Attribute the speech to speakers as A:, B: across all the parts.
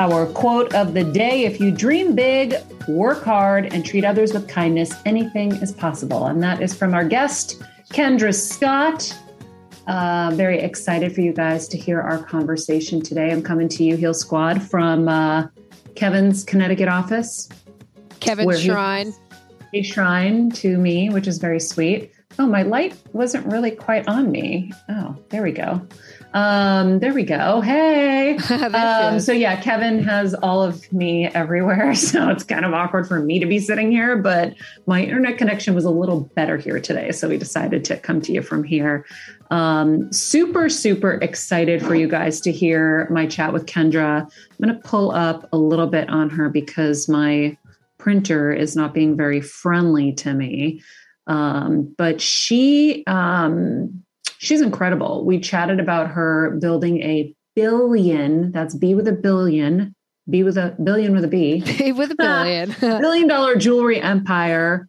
A: Our quote of the day if you dream big, work hard, and treat others with kindness, anything is possible. And that is from our guest, Kendra Scott. Uh, very excited for you guys to hear our conversation today. I'm coming to you, Heal Squad, from uh, Kevin's Connecticut office.
B: Kevin's Shrine.
A: A shrine to me, which is very sweet. Oh, my light wasn't really quite on me. Oh, there we go. Um, there we go. Hey. um, so yeah, Kevin has all of me everywhere. So it's kind of awkward for me to be sitting here, but my internet connection was a little better here today. So we decided to come to you from here. Um, super, super excited for you guys to hear my chat with Kendra. I'm going to pull up a little bit on her because my printer is not being very friendly to me. Um, but she, um, she's incredible. We chatted about her building a billion, that's B with a billion, B with a billion with a B.
B: B with a billion.
A: billion dollar jewelry empire.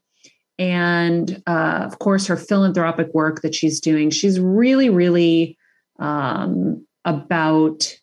A: And uh, of course, her philanthropic work that she's doing. She's really, really um, about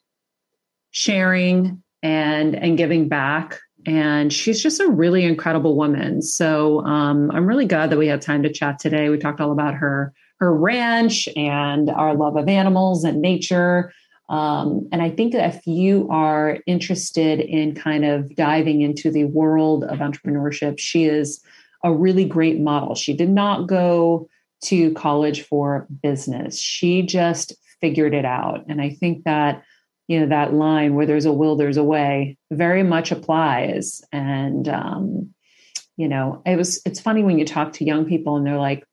A: sharing and and giving back and she's just a really incredible woman so um, i'm really glad that we had time to chat today we talked all about her her ranch and our love of animals and nature. Um, and I think if you are interested in kind of diving into the world of entrepreneurship, she is a really great model. She did not go to college for business, she just figured it out. And I think that you know that line where there's a will there's a way very much applies and um, you know it was it's funny when you talk to young people and they're like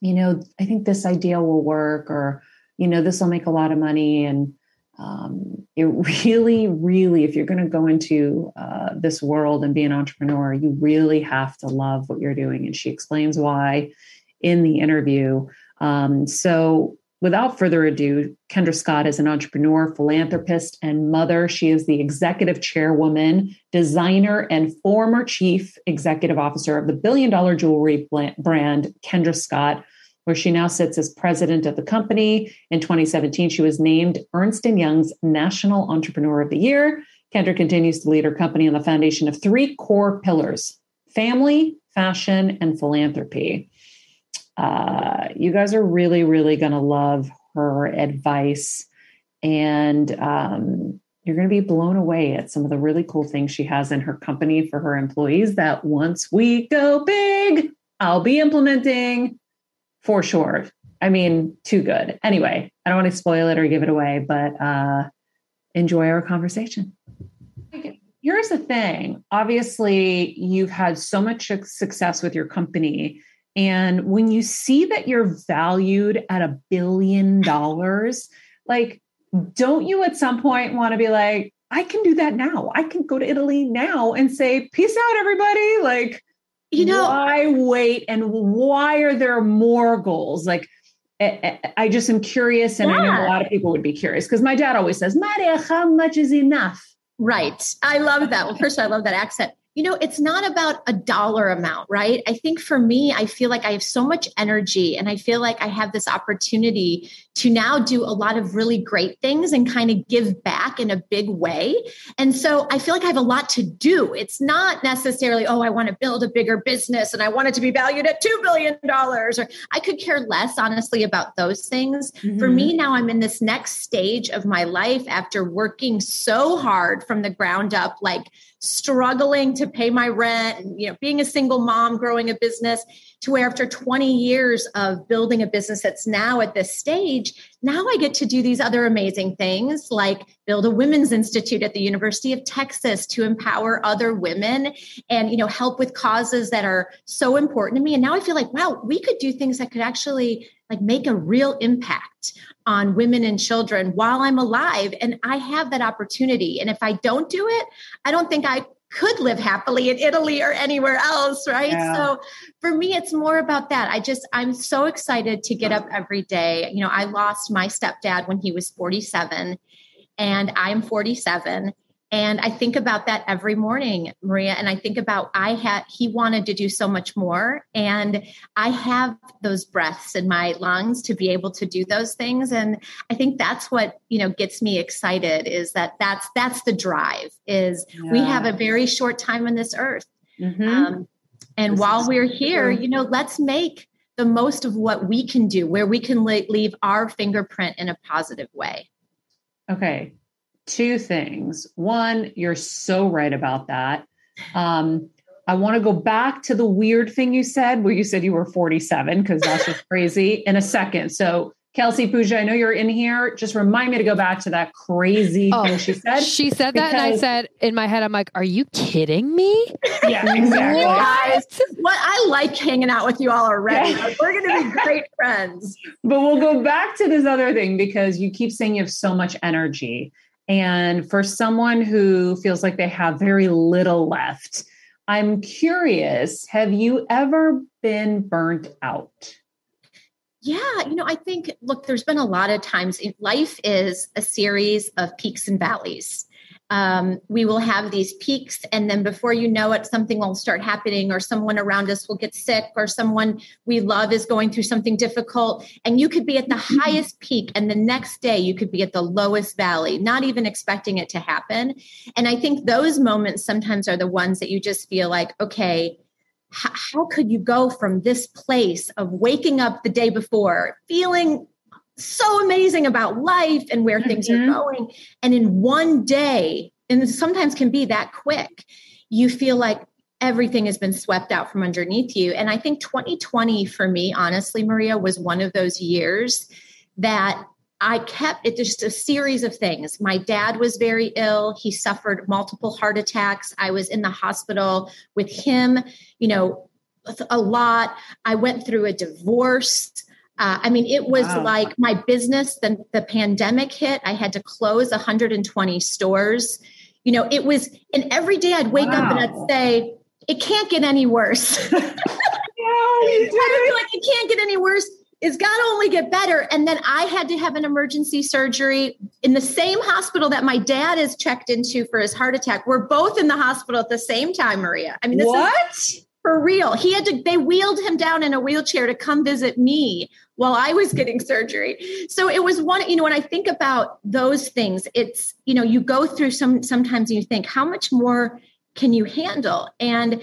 A: you know, I think this idea will work, or, you know, this will make a lot of money. And um, it really, really, if you're going to go into uh, this world and be an entrepreneur, you really have to love what you're doing. And she explains why in the interview. Um, so, without further ado, Kendra Scott is an entrepreneur, philanthropist, and mother. She is the executive chairwoman, designer, and former chief executive officer of the billion dollar jewelry brand Kendra Scott, where she now sits as president of the company. In 2017, she was named Ernst & Young's National Entrepreneur of the Year. Kendra continues to lead her company on the foundation of three core pillars family, fashion, and philanthropy. Uh, you guys are really, really going to love her advice. And um, you're going to be blown away at some of the really cool things she has in her company for her employees that once we go big, I'll be implementing for sure. I mean, too good. Anyway, I don't want to spoil it or give it away, but uh, enjoy our conversation. Here's the thing obviously, you've had so much success with your company and when you see that you're valued at a billion dollars, like, don't you at some point want to be like, I can do that now. I can go to Italy now and say, peace out, everybody. Like, you know, why wait? And why are there more goals? Like, I just am curious, and yeah. I know a lot of people would be curious because my dad always says, Maria, how much is enough?
C: Right. I love that. Well, first, all, I love that accent you know, it's not about a dollar amount, right? I think for me, I feel like I have so much energy and I feel like I have this opportunity to now do a lot of really great things and kind of give back in a big way. And so I feel like I have a lot to do. It's not necessarily, oh, I want to build a bigger business and I want it to be valued at $2 billion, or I could care less, honestly, about those things. Mm-hmm. For me, now I'm in this next stage of my life after working so hard from the ground up, like struggling to pay my rent and you know being a single mom growing a business to where after 20 years of building a business that's now at this stage now i get to do these other amazing things like build a women's institute at the university of texas to empower other women and you know help with causes that are so important to me. And now i feel like wow we could do things that could actually like make a real impact on women and children while I'm alive. And I have that opportunity. And if I don't do it, I don't think I could live happily in Italy or anywhere else, right? Yeah. So for me, it's more about that. I just, I'm so excited to get up every day. You know, I lost my stepdad when he was 47, and I'm 47. And I think about that every morning, Maria. And I think about I had he wanted to do so much more. And I have those breaths in my lungs to be able to do those things. And I think that's what, you know, gets me excited is that that's that's the drive is yeah. we have a very short time on this earth. Mm-hmm. Um, and this while we're here, true. you know, let's make the most of what we can do, where we can leave our fingerprint in a positive way.
A: Okay two things. One, you're so right about that. Um, I want to go back to the weird thing you said, where you said you were 47, because that's just crazy in a second. So, Kelsey Pooja, I know you're in here. Just remind me to go back to that crazy oh, thing she said.
B: She said that, and I said in my head, I'm like, "Are you kidding me?"
A: Yeah, exactly.
C: Guys, what I like hanging out with you all already. Yeah. We're going to be great friends.
A: But we'll go back to this other thing because you keep saying you have so much energy, and for someone who feels like they have very little left, I'm curious have you ever been burnt out?
C: Yeah, you know, I think, look, there's been a lot of times life is a series of peaks and valleys um, we will have these peaks and then before you know it something will start happening or someone around us will get sick or someone we love is going through something difficult and you could be at the mm-hmm. highest peak and the next day you could be at the lowest valley not even expecting it to happen and i think those moments sometimes are the ones that you just feel like okay how could you go from this place of waking up the day before feeling so amazing about life and where mm-hmm. things are mm-hmm. going. And in one day, and sometimes can be that quick, you feel like everything has been swept out from underneath you. And I think 2020 for me, honestly, Maria, was one of those years that I kept it just a series of things. My dad was very ill. He suffered multiple heart attacks. I was in the hospital with him, you know, a lot. I went through a divorce. Uh, I mean, it was wow. like my business, the, the pandemic hit. I had to close 120 stores. You know, it was, and every day I'd wake wow. up and I'd say, it can't get any worse. no, I would be like, it can't get any worse. is God only get better. And then I had to have an emergency surgery in the same hospital that my dad is checked into for his heart attack. We're both in the hospital at the same time, Maria. I mean,
A: what?
C: for real. He had to, they wheeled him down in a wheelchair to come visit me while I was getting surgery. So it was one, you know, when I think about those things, it's, you know, you go through some, sometimes you think, how much more can you handle? And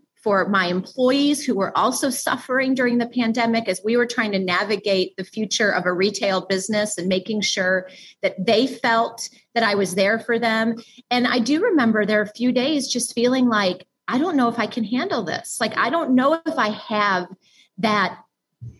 C: for my employees who were also suffering during the pandemic as we were trying to navigate the future of a retail business and making sure that they felt that I was there for them. And I do remember there are a few days just feeling like, I don't know if I can handle this. Like, I don't know if I have that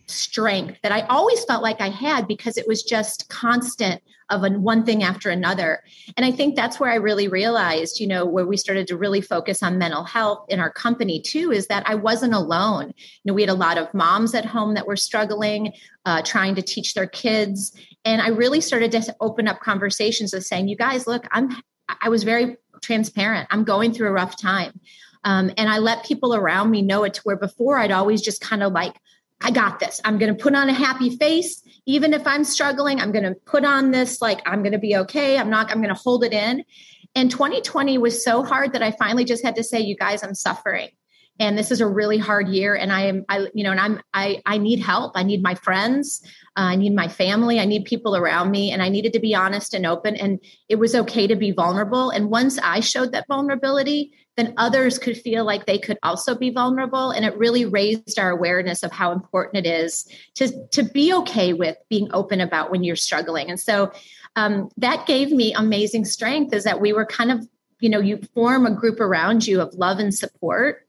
C: strength that I always felt like I had because it was just constant of one thing after another. And I think that's where I really realized, you know, where we started to really focus on mental health in our company too, is that I wasn't alone. You know, we had a lot of moms at home that were struggling, uh, trying to teach their kids. And I really started to open up conversations of saying, you guys, look, I'm, I was very transparent. I'm going through a rough time. Um, and I let people around me know it to where before I'd always just kind of like, I got this. I'm going to put on a happy face. Even if I'm struggling, I'm going to put on this, like, I'm going to be okay. I'm not, I'm going to hold it in. And 2020 was so hard that I finally just had to say, you guys, I'm suffering. And this is a really hard year. And I am, I, you know, and I'm, I, I need help. I need my friends. Uh, I need my family. I need people around me. And I needed to be honest and open. And it was okay to be vulnerable. And once I showed that vulnerability, then others could feel like they could also be vulnerable. And it really raised our awareness of how important it is to, to be okay with being open about when you're struggling. And so um, that gave me amazing strength is that we were kind of, you know, you form a group around you of love and support.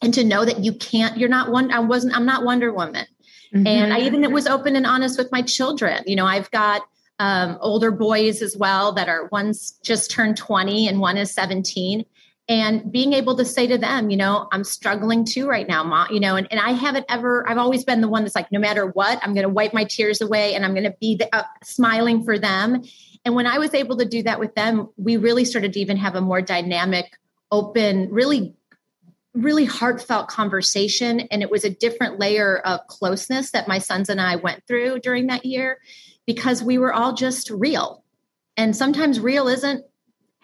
C: And to know that you can't, you're not one, I wasn't, I'm not Wonder Woman. Mm-hmm. And I even was open and honest with my children. You know, I've got um, older boys as well that are one's just turned 20 and one is 17 and being able to say to them, you know, I'm struggling too right now, mom, you know, and, and I haven't ever, I've always been the one that's like, no matter what, I'm going to wipe my tears away and I'm going to be the, uh, smiling for them. And when I was able to do that with them, we really started to even have a more dynamic, open, really, really heartfelt conversation. And it was a different layer of closeness that my sons and I went through during that year because we were all just real. And sometimes real isn't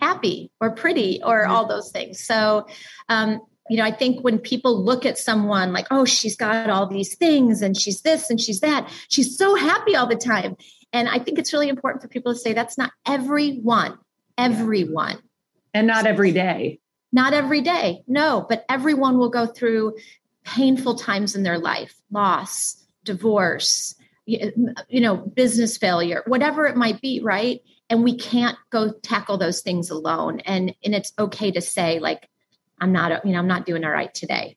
C: happy or pretty or all those things. So, um, you know, I think when people look at someone like, oh, she's got all these things and she's this and she's that, she's so happy all the time. And I think it's really important for people to say that's not everyone, everyone.
A: And not every day.
C: Not every day, no, but everyone will go through painful times in their life loss, divorce, you know, business failure, whatever it might be, right? and we can't go tackle those things alone and and it's okay to say like i'm not you know i'm not doing all right today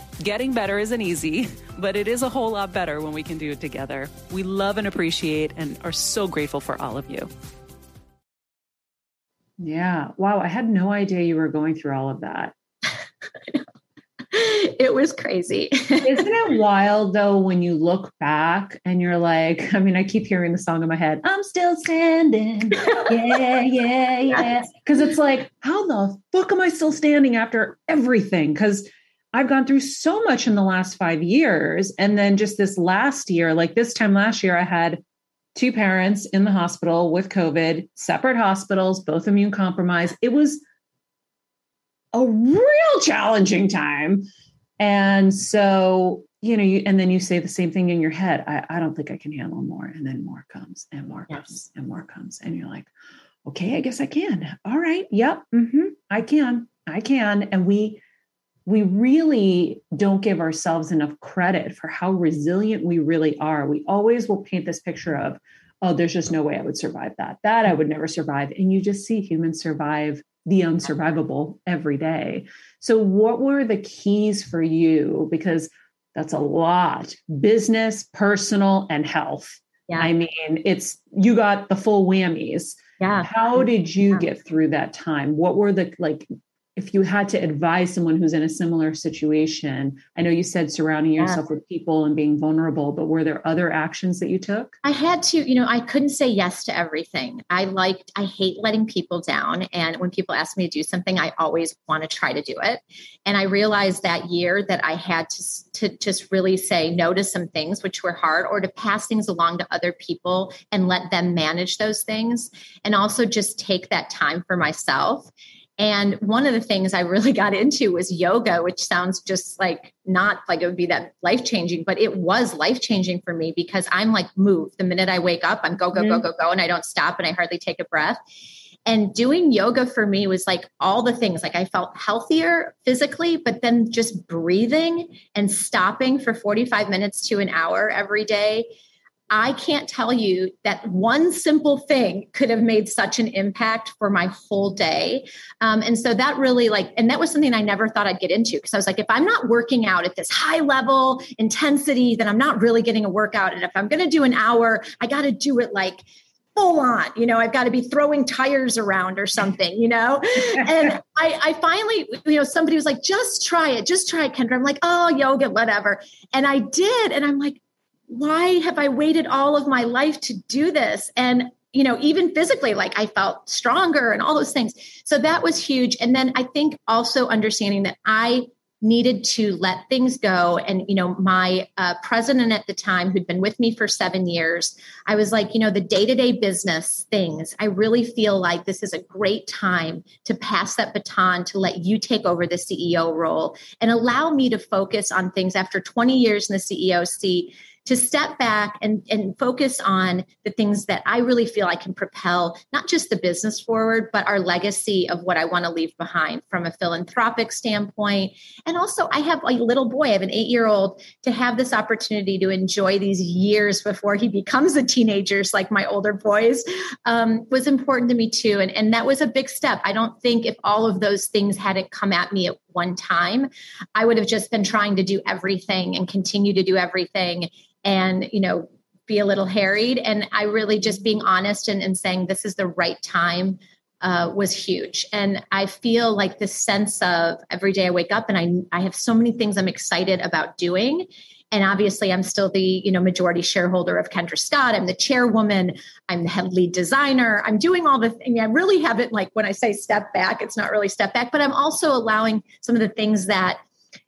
D: Getting better isn't easy, but it is a whole lot better when we can do it together. We love and appreciate and are so grateful for all of you.
A: Yeah. Wow. I had no idea you were going through all of that.
C: it was crazy.
A: Isn't it wild though when you look back and you're like, I mean, I keep hearing the song in my head, I'm still standing. Yeah, yeah, yeah. Because it's like, how the fuck am I still standing after everything? Because I've gone through so much in the last five years. And then just this last year, like this time last year, I had two parents in the hospital with COVID, separate hospitals, both immune compromised. It was a real challenging time. And so, you know, you, and then you say the same thing in your head I, I don't think I can handle more. And then more comes and more yes. comes and more comes. And you're like, okay, I guess I can. All right. Yep. Mm-hmm, I can. I can. And we, we really don't give ourselves enough credit for how resilient we really are. We always will paint this picture of, oh, there's just no way I would survive that. That I would never survive. And you just see humans survive the unsurvivable every day. So, what were the keys for you? Because that's a lot business, personal, and health. Yeah. I mean, it's you got the full whammies.
C: Yeah.
A: How did you get through that time? What were the like if you had to advise someone who's in a similar situation i know you said surrounding yourself yeah. with people and being vulnerable but were there other actions that you took?
C: I had to you know i couldn't say yes to everything. I liked i hate letting people down and when people ask me to do something i always want to try to do it. And i realized that year that i had to to just really say no to some things which were hard or to pass things along to other people and let them manage those things and also just take that time for myself and one of the things I really got into was yoga, which sounds just like not like it would be that life changing, but it was life changing for me because I'm like move. The minute I wake up, I'm go, go, mm-hmm. go, go, go, and I don't stop and I hardly take a breath. And doing yoga for me was like all the things. Like I felt healthier physically, but then just breathing and stopping for 45 minutes to an hour every day I can't tell you that one simple thing could have made such an impact for my whole day. Um, and so that really like, and that was something I never thought I'd get into because I was like, if I'm not working out at this high level intensity, then I'm not really getting a workout. And if I'm going to do an hour, I got to do it like full on you know i've got to be throwing tires around or something you know and I, I finally you know somebody was like just try it just try it kendra i'm like oh yoga whatever and i did and i'm like why have I waited all of my life to do this? And, you know, even physically, like I felt stronger and all those things. So that was huge. And then I think also understanding that I needed to let things go. And, you know, my uh, president at the time, who'd been with me for seven years, I was like, you know, the day to day business things, I really feel like this is a great time to pass that baton to let you take over the CEO role and allow me to focus on things after 20 years in the CEO seat to step back and, and focus on the things that I really feel I can propel not just the business forward, but our legacy of what I want to leave behind from a philanthropic standpoint. And also, I have a little boy, I have an eight year old, to have this opportunity to enjoy these years before he becomes a teenager, like my older boys, um, was important to me too. And, and that was a big step. I don't think if all of those things hadn't come at me at one time, I would have just been trying to do everything and continue to do everything and you know be a little harried. And i really just being honest and, and saying this is the right time uh, was huge. And i feel like this sense of every day i wake up and I, I have so many things i'm excited about doing. And obviously i'm still the you know majority shareholder of kendra scott. I'm the chairwoman. I'm the head lead designer. I'm doing all the things i really haven't like when i say step back it's not really step back but i'm also allowing some of the things that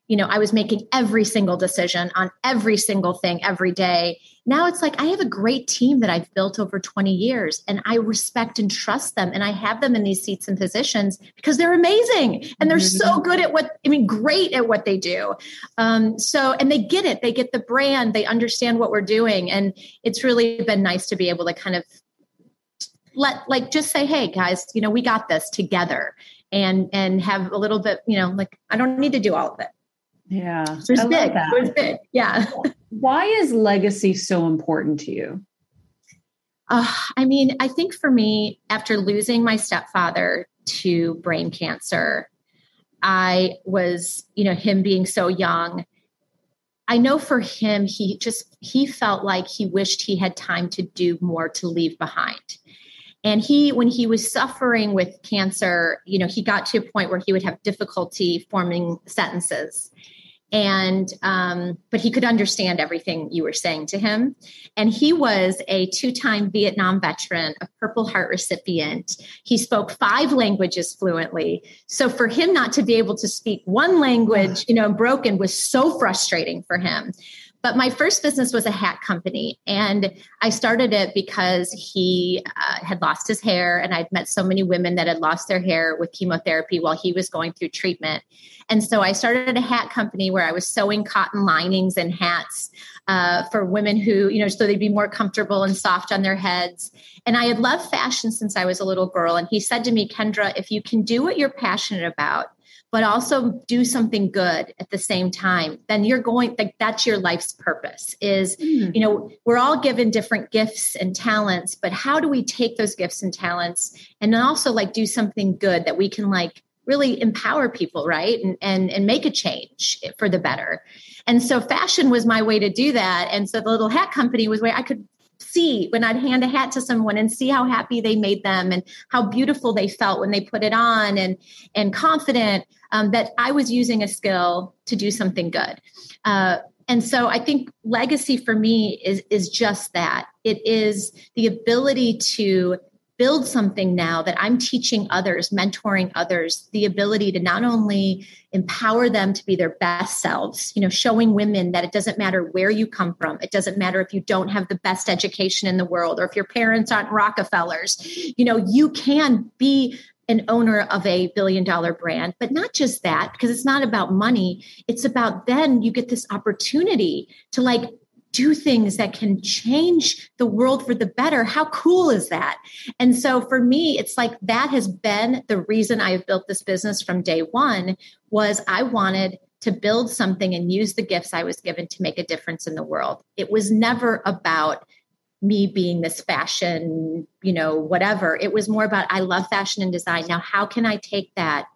C: you know, I was making every single decision on every single thing every day. Now it's like I have a great team that I've built over 20 years and I respect and trust them. And I have them in these seats and positions because they're amazing and they're so mm-hmm. good at what, I mean, great at what they do. Um, so, and they get it, they get the brand, they understand what we're doing. And it's really been nice to be able to kind of let, like, just say, hey, guys, you know, we got this together and and have a little bit, you know, like I don't need to do all of it.
A: Yeah.
C: Was big. Was big. Yeah.
A: Why is legacy so important to you?
C: Uh, I mean, I think for me, after losing my stepfather to brain cancer, I was, you know, him being so young. I know for him, he just he felt like he wished he had time to do more to leave behind. And he, when he was suffering with cancer, you know, he got to a point where he would have difficulty forming sentences. And um, but he could understand everything you were saying to him. And he was a two-time vietnam veteran a purple heart recipient. He spoke five languages fluently. So for him not to be able to speak one language you know broken was so frustrating for him but my first business was a hat company. And I started it because he uh, had lost his hair. And I'd met so many women that had lost their hair with chemotherapy while he was going through treatment. And so I started a hat company where I was sewing cotton linings and hats uh, for women who, you know, so they'd be more comfortable and soft on their heads. And I had loved fashion since I was a little girl. And he said to me, Kendra, if you can do what you're passionate about, but also do something good at the same time then you're going like that's your life's purpose is mm. you know we're all given different gifts and talents but how do we take those gifts and talents and also like do something good that we can like really empower people right? And and, and make a change for the better. And so fashion was my way to do that. And so the little hat company was where i could see when I'd hand a hat to someone and see how happy they made them and how beautiful they felt when they put it on and and confident um, that I was using a skill to do something good. Uh, and so I think legacy for me is is just that. It is the ability to build something now that I'm teaching others, mentoring others, the ability to not only empower them to be their best selves, you know, showing women that it doesn't matter where you come from. It doesn't matter if you don't have the best education in the world or if your parents aren't Rockefellers. You know, you can be an owner of a billion dollar brand, but not just that, because it's not about money. It's about then you get this opportunity to like do things that can change the world for the better. How cool is that? And so for me, it's like that has been the reason I have built this business from day one was I wanted to build something and use the gifts I was given to make a difference in the world. It was never about me being this fashion, you know, whatever. It was more about I love fashion and design. Now, how can I take that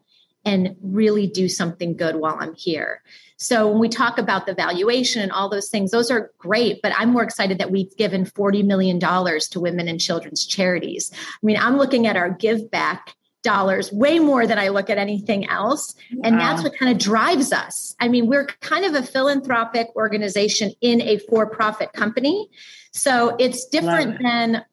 C: and really do something good while I'm here? So when we talk about the valuation and all those things, those are great, but I'm more excited that we've given $40 million to women and children's charities. I mean, I'm looking at our give back dollars way more than I look at anything else. And that's what kind of drives us. I mean, we're kind of a philanthropic organization in a for profit company. So it's different it. than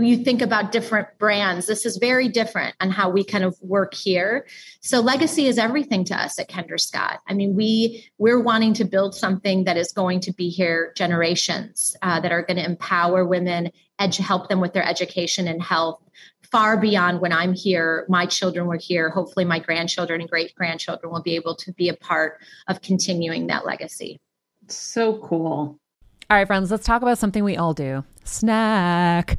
C: you think about different brands. This is very different on how we kind of work here. So legacy is everything to us at Kendra Scott. I mean, we we're wanting to build something that is going to be here generations uh, that are going to empower women, edge, help them with their education and health, far beyond when I'm here, my children were here. Hopefully, my grandchildren and great grandchildren will be able to be a part of continuing that legacy.
A: So cool.
E: All right, friends, let's talk about something we all do snack.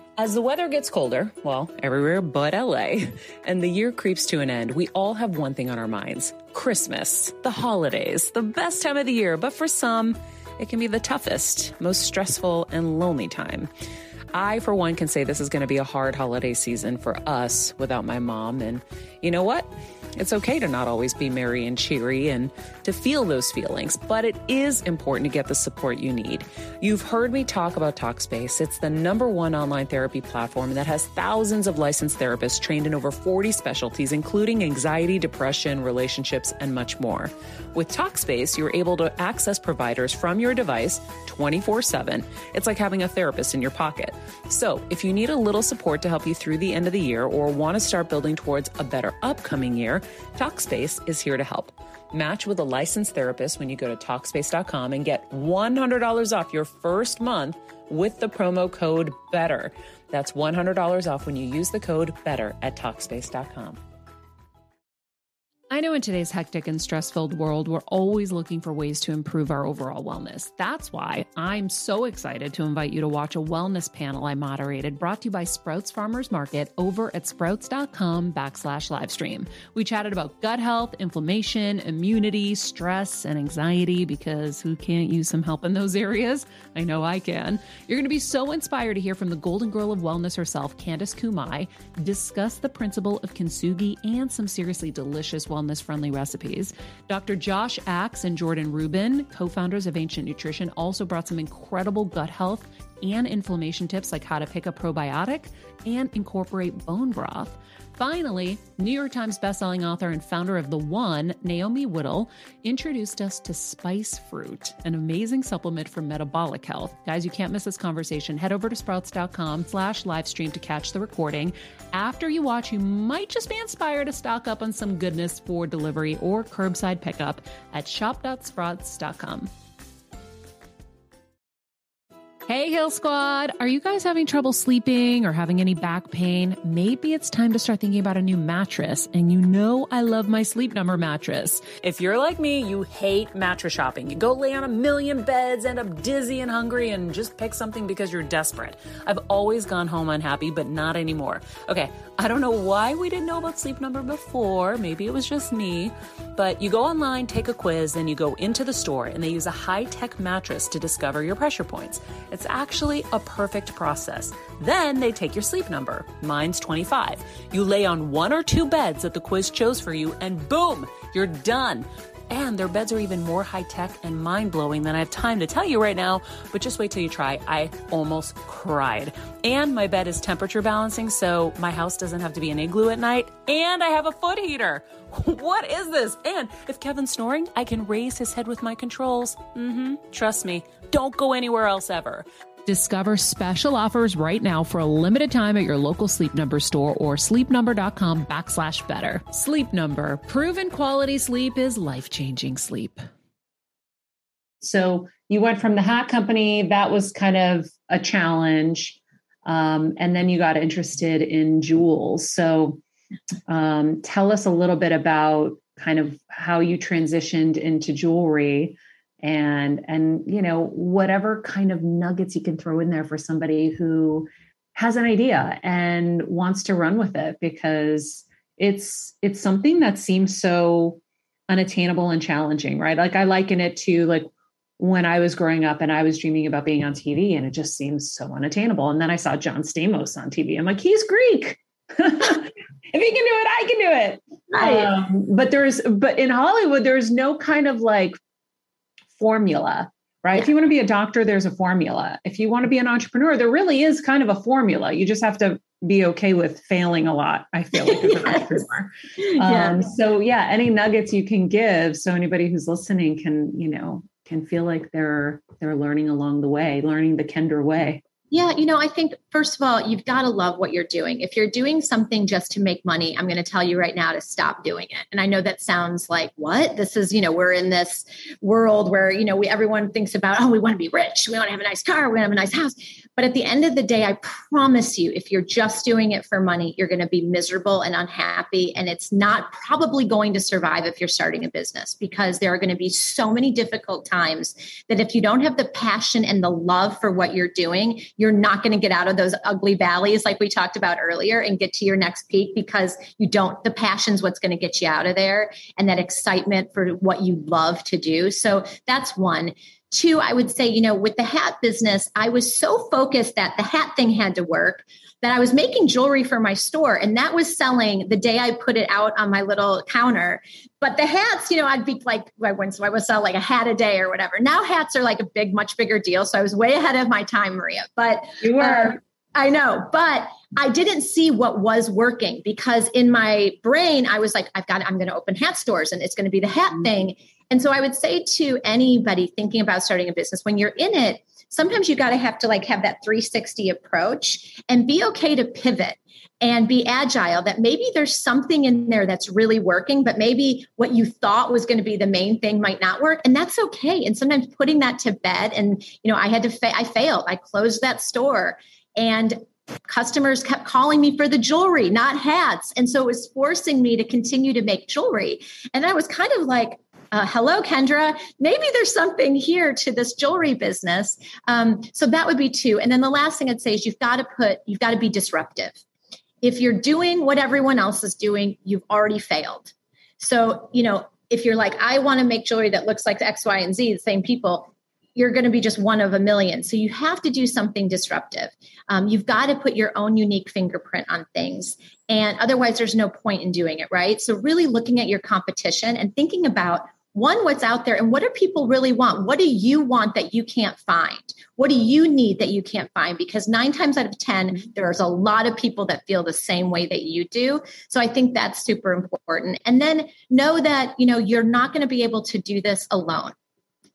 D: As the weather gets colder, well, everywhere but LA, and the year creeps to an end, we all have one thing on our minds Christmas, the holidays, the best time of the year, but for some, it can be the toughest, most stressful, and lonely time. I, for one, can say this is going to be a hard holiday season for us without my mom. And you know what? It's okay to not always be merry and cheery and to feel those feelings, but it is important to get the support you need. You've heard me talk about Talkspace. It's the number one online therapy platform that has thousands of licensed therapists trained in over 40 specialties, including anxiety, depression, relationships, and much more. With Talkspace, you're able to access providers from your device 24 7. It's like having a therapist in your pocket. So, if you need a little support to help you through the end of the year or want to start building towards a better upcoming year, Talkspace is here to help. Match with a licensed therapist when you go to Talkspace.com and get $100 off your first month with the promo code BETTER. That's $100 off when you use the code BETTER at Talkspace.com.
E: I know in today's hectic and stress filled world, we're always looking for ways to improve our overall wellness. That's why I'm so excited to invite you to watch a wellness panel I moderated brought to you by Sprouts Farmers Market over at sprouts.com backslash livestream. We chatted about gut health, inflammation, immunity, stress, and anxiety because who can't use some help in those areas? I know I can. You're going to be so inspired to hear from the golden girl of wellness herself, Candice Kumai, discuss the principle of kintsugi and some seriously delicious wellness wellness friendly recipes. Dr. Josh Axe and Jordan Rubin, co founders of Ancient Nutrition, also brought some incredible gut health and inflammation tips like how to pick a probiotic and incorporate bone broth. Finally, New York Times bestselling author and founder of The One, Naomi Whittel, introduced us to Spice Fruit, an amazing supplement for metabolic health. Guys, you can't miss this conversation. Head over to sprouts.com slash livestream to catch the recording. After you watch, you might just be inspired to stock up on some goodness for delivery or curbside pickup at shop.sprouts.com. Hey, Heal Squad! Are you guys having trouble sleeping or having any back pain? Maybe it's time to start thinking about a new mattress. And you know I love my Sleep Number mattress.
D: If you're like me, you hate mattress shopping. You go lay on a million beds, end up dizzy and hungry, and just pick something because you're desperate. I've always gone home unhappy, but not anymore. Okay, I don't know why we didn't know about Sleep Number before. Maybe it was just me. But you go online, take a quiz, then you go into the store, and they use a high tech mattress to discover your pressure points. It's actually a perfect process. Then they take your sleep number. Mine's 25. You lay on one or two beds that the quiz chose for you, and boom, you're done. And their beds are even more high tech and mind blowing than I have time to tell you right now, but just wait till you try. I almost cried. And my bed is temperature balancing, so my house doesn't have to be an igloo at night. And I have a foot heater. what is this? And if Kevin's snoring, I can raise his head with my controls. Mm hmm. Trust me, don't go anywhere else ever.
E: Discover special offers right now for a limited time at your local Sleep Number store or sleepnumber.com backslash better. Sleep Number, proven quality sleep is life changing sleep.
A: So you went from the hat company, that was kind of a challenge. Um, and then you got interested in jewels. So um, tell us a little bit about kind of how you transitioned into jewelry and and you know whatever kind of nuggets you can throw in there for somebody who has an idea and wants to run with it because it's it's something that seems so unattainable and challenging right? Like i liken it to like when i was growing up and i was dreaming about being on tv and it just seems so unattainable. And then i saw john stamos on tv i'm like he's greek. If he can do it i can do it. Right. Um, but there's but in hollywood there's no kind of like formula, right? Yeah. If you want to be a doctor, there's a formula. If you want to be an entrepreneur, there really is kind of a formula. You just have to be okay with failing a lot. I feel like as an entrepreneur. Um, So yeah, any nuggets you can give, so anybody who's listening can, you know, can feel like they're they're learning along the way, learning the Kendra way.
C: Yeah, you know, I think first of all, you've got to love what you're doing. If you're doing something just to make money, I'm going to tell you right now to stop doing it. And I know that sounds like what? This is, you know, we're in this world where, you know, we everyone thinks about, oh, we want to be rich, we want to have a nice car, we want to have a nice house. But at the end of the day, I promise you, if you're just doing it for money, you're going to be miserable and unhappy. And it's not probably going to survive if you're starting a business because there are going to be so many difficult times that if you don't have the passion and the love for what you're doing, you're not going to get out of those ugly valleys like we talked about earlier and get to your next peak because you don't, the passion's what's going to get you out of there and that excitement for what you love to do. So that's one. Two, I would say, you know, with the hat business, I was so focused that the hat thing had to work that I was making jewelry for my store and that was selling the day I put it out on my little counter. But the hats, you know, I'd be like, I would sell like a hat a day or whatever. Now hats are like a big, much bigger deal. So I was way ahead of my time, Maria. But
A: you were. Uh,
C: I know, but I didn't see what was working because in my brain, I was like, I've got, I'm going to open hat stores and it's going to be the hat mm-hmm. thing. And so I would say to anybody thinking about starting a business, when you're in it, sometimes you got to have to like have that 360 approach and be okay to pivot and be agile that maybe there's something in there that's really working but maybe what you thought was going to be the main thing might not work and that's okay and sometimes putting that to bed and you know i had to fa- i failed i closed that store and customers kept calling me for the jewelry, not hats. And so it was forcing me to continue to make jewelry. And I was kind of like, uh, hello, Kendra. Maybe there's something here to this jewelry business. Um, so that would be two. And then the last thing I'd say is you've got to put, you've got to be disruptive. If you're doing what everyone else is doing, you've already failed. So, you know, if you're like, I want to make jewelry that looks like X, Y, and Z, the same people, you're going to be just one of a million. So you have to do something disruptive. Um, you've got to put your own unique fingerprint on things. And otherwise, there's no point in doing it, right? So, really looking at your competition and thinking about one, what's out there and what do people really want? What do you want that you can't find? What do you need that you can't find? Because nine times out of 10, there's a lot of people that feel the same way that you do. So I think that's super important. And then know that, you know, you're not going to be able to do this alone.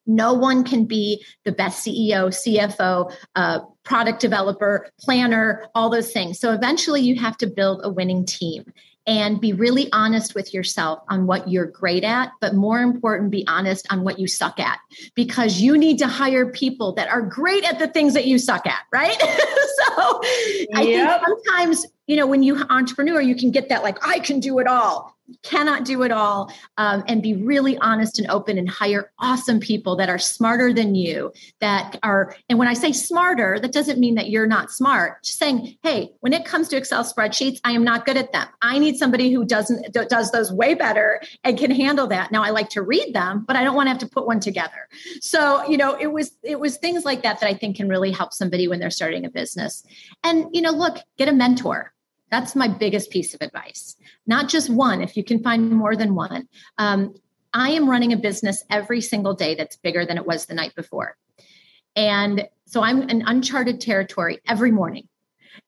C: No one can be the best CEO, CFO, uh, product developer, planner, all those things. So eventually you have to build a winning team and be really honest with yourself on what you're great at, but more important, be honest on what you suck at because you need to hire people that are great at the things that you suck at, right? so I think sometimes, you know, when you entrepreneur, you can get that like, I can do it all cannot do it all um, and be really honest and open and hire awesome people that are smarter than you that are and when i say smarter that doesn't mean that you're not smart. Just saying hey when it comes to excel spreadsheets i am not good at them. I need somebody who doesn't does those way better and can handle that. Now i like to read them but i don't want to have to put one together. So you know it was it was things like that that i think can really help somebody when they're starting a business. And you know look get a mentor that's my biggest piece of advice. Not just one, if you can find more than one. Um, I am running a business every single day that's bigger than it was the night before. And so I'm in uncharted territory every morning.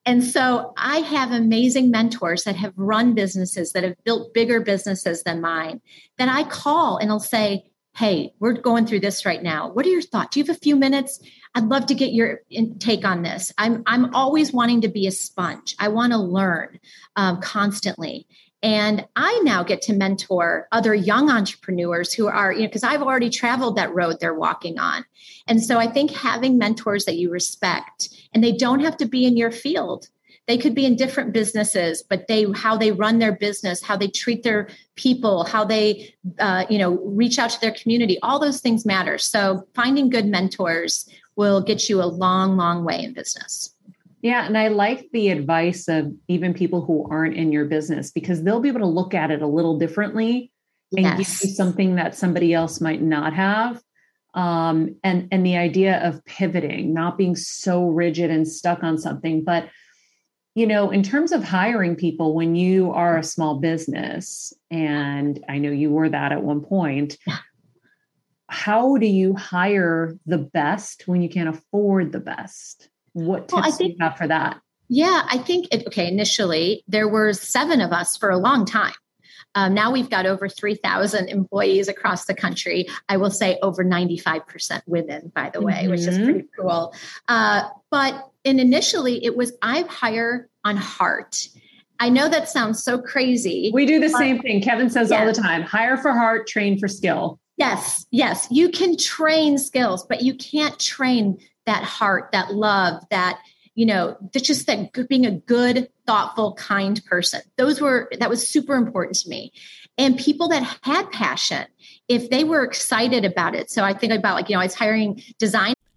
C: And so I have amazing mentors that have run businesses that have built bigger businesses than mine that I call and I'll say, Hey, we're going through this right now. What are your thoughts? Do you have a few minutes? I'd love to get your take on this. I'm I'm always wanting to be a sponge. I want to learn um, constantly. And I now get to mentor other young entrepreneurs who are, you know, because I've already traveled that road they're walking on. And so I think having mentors that you respect, and they don't have to be in your field. They could be in different businesses, but they how they run their business, how they treat their people, how they, uh, you know, reach out to their community. All those things matter. So finding good mentors will get you a long, long way in business.
A: Yeah, and I like the advice of even people who aren't in your business because they'll be able to look at it a little differently and yes. give you something that somebody else might not have. Um, and and the idea of pivoting, not being so rigid and stuck on something, but you know, in terms of hiring people, when you are a small business, and I know you were that at one point, how do you hire the best when you can't afford the best? What tips well, I think, do you have for that?
C: Yeah, I think it, okay. Initially, there were seven of us for a long time. Um, now we've got over 3,000 employees across the country. I will say over 95% women, by the way, mm-hmm. which is mm-hmm. pretty cool. Uh, but and initially, it was I hire on heart. I know that sounds so crazy.
A: We do the same thing. Kevin says yeah. all the time hire for heart, train for skill.
C: Yes, yes. You can train skills, but you can't train that heart, that love, that, you know, that's just that being a good, thoughtful, kind person. Those were, that was super important to me. And people that had passion, if they were excited about it. So I think about like, you know, I was hiring design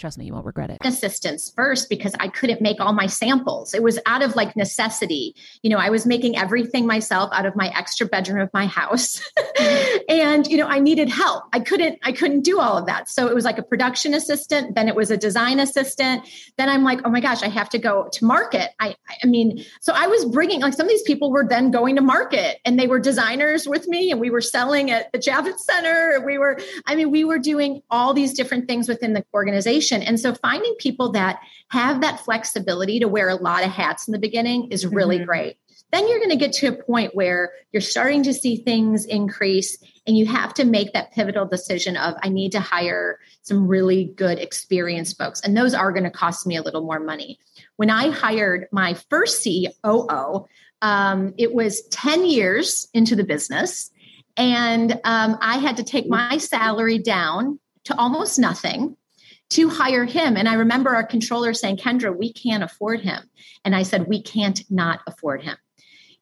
E: Trust me, you won't regret it.
C: Assistance first because I couldn't make all my samples. It was out of like necessity. You know, I was making everything myself out of my extra bedroom of my house. and, you know, I needed help. I couldn't, I couldn't do all of that. So it was like a production assistant, then it was a design assistant. Then I'm like, oh my gosh, I have to go to market. I I mean, so I was bringing like some of these people were then going to market and they were designers with me and we were selling at the Javits Center. We were, I mean, we were doing all these different things within the organization. And so finding people that have that flexibility to wear a lot of hats in the beginning is really mm-hmm. great. Then you're going to get to a point where you're starting to see things increase and you have to make that pivotal decision of I need to hire some really good experienced folks. And those are going to cost me a little more money. When I hired my first COO, um, it was 10 years into the business. And um, I had to take my salary down to almost nothing to hire him. And I remember our controller saying, Kendra, we can't afford him. And I said, we can't not afford him.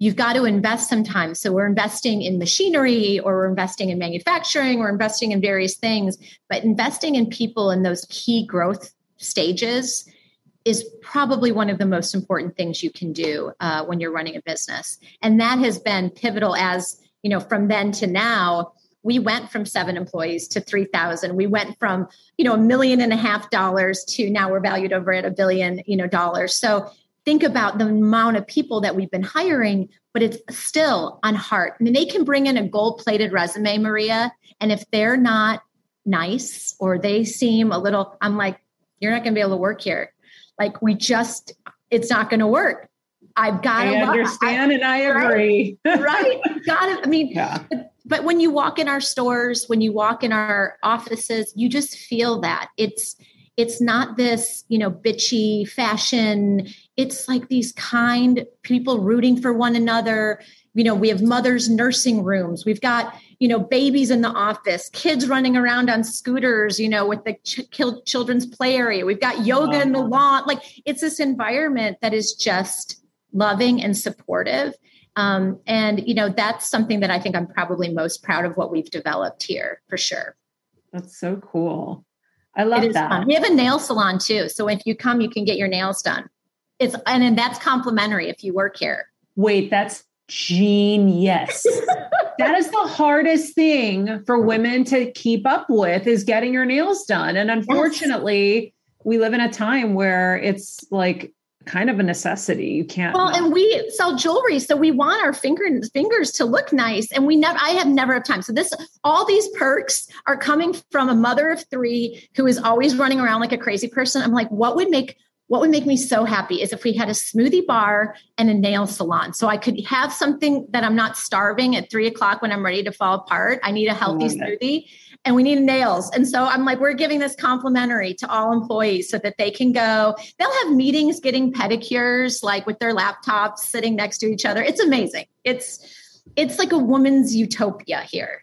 C: You've got to invest sometimes. So we're investing in machinery or we're investing in manufacturing, we're investing in various things, but investing in people in those key growth stages is probably one of the most important things you can do uh, when you're running a business. And that has been pivotal as, you know, from then to now we went from seven employees to 3000 we went from you know a million and a half dollars to now we're valued over at a billion you know dollars so think about the amount of people that we've been hiring but it's still on heart I mean, they can bring in a gold plated resume maria and if they're not nice or they seem a little i'm like you're not going to be able to work here like we just it's not going to work I've got
A: I understand I, and I agree.
C: Right. right. Got it. I mean, yeah but when you walk in our stores when you walk in our offices you just feel that. It's it's not this you know bitchy fashion. It's like these kind people rooting for one another. You know we have mothers nursing rooms. We've got you know babies in the office kids running around on scooters you know with the ch- children's play area. We've got yoga in the lawn. Like it's this environment that is just loving and supportive um, and, you know, that's something that I think I'm probably most proud of what we've developed here for sure.
A: That's so cool. I love that. Fun.
C: We have a nail salon too. So if you come, you can get your nails done. It's, and then that's complimentary if you work here.
A: Wait, that's genius. that is the hardest thing for women to keep up with is getting your nails done. And unfortunately, yes. we live in a time where it's like kind of a necessity. You can't.
C: Well, and we sell jewelry, so we want our finger, fingers to look nice, and we never. I have never have time. So this, all these perks are coming from a mother of three who is always running around like a crazy person. I'm like, what would make what would make me so happy is if we had a smoothie bar and a nail salon. So I could have something that I'm not starving at three o'clock when I'm ready to fall apart. I need a healthy smoothie and we need nails. And so I'm like, we're giving this complimentary to all employees so that they can go. They'll have meetings getting pedicures, like with their laptops sitting next to each other. It's amazing. It's it's like a woman's utopia here.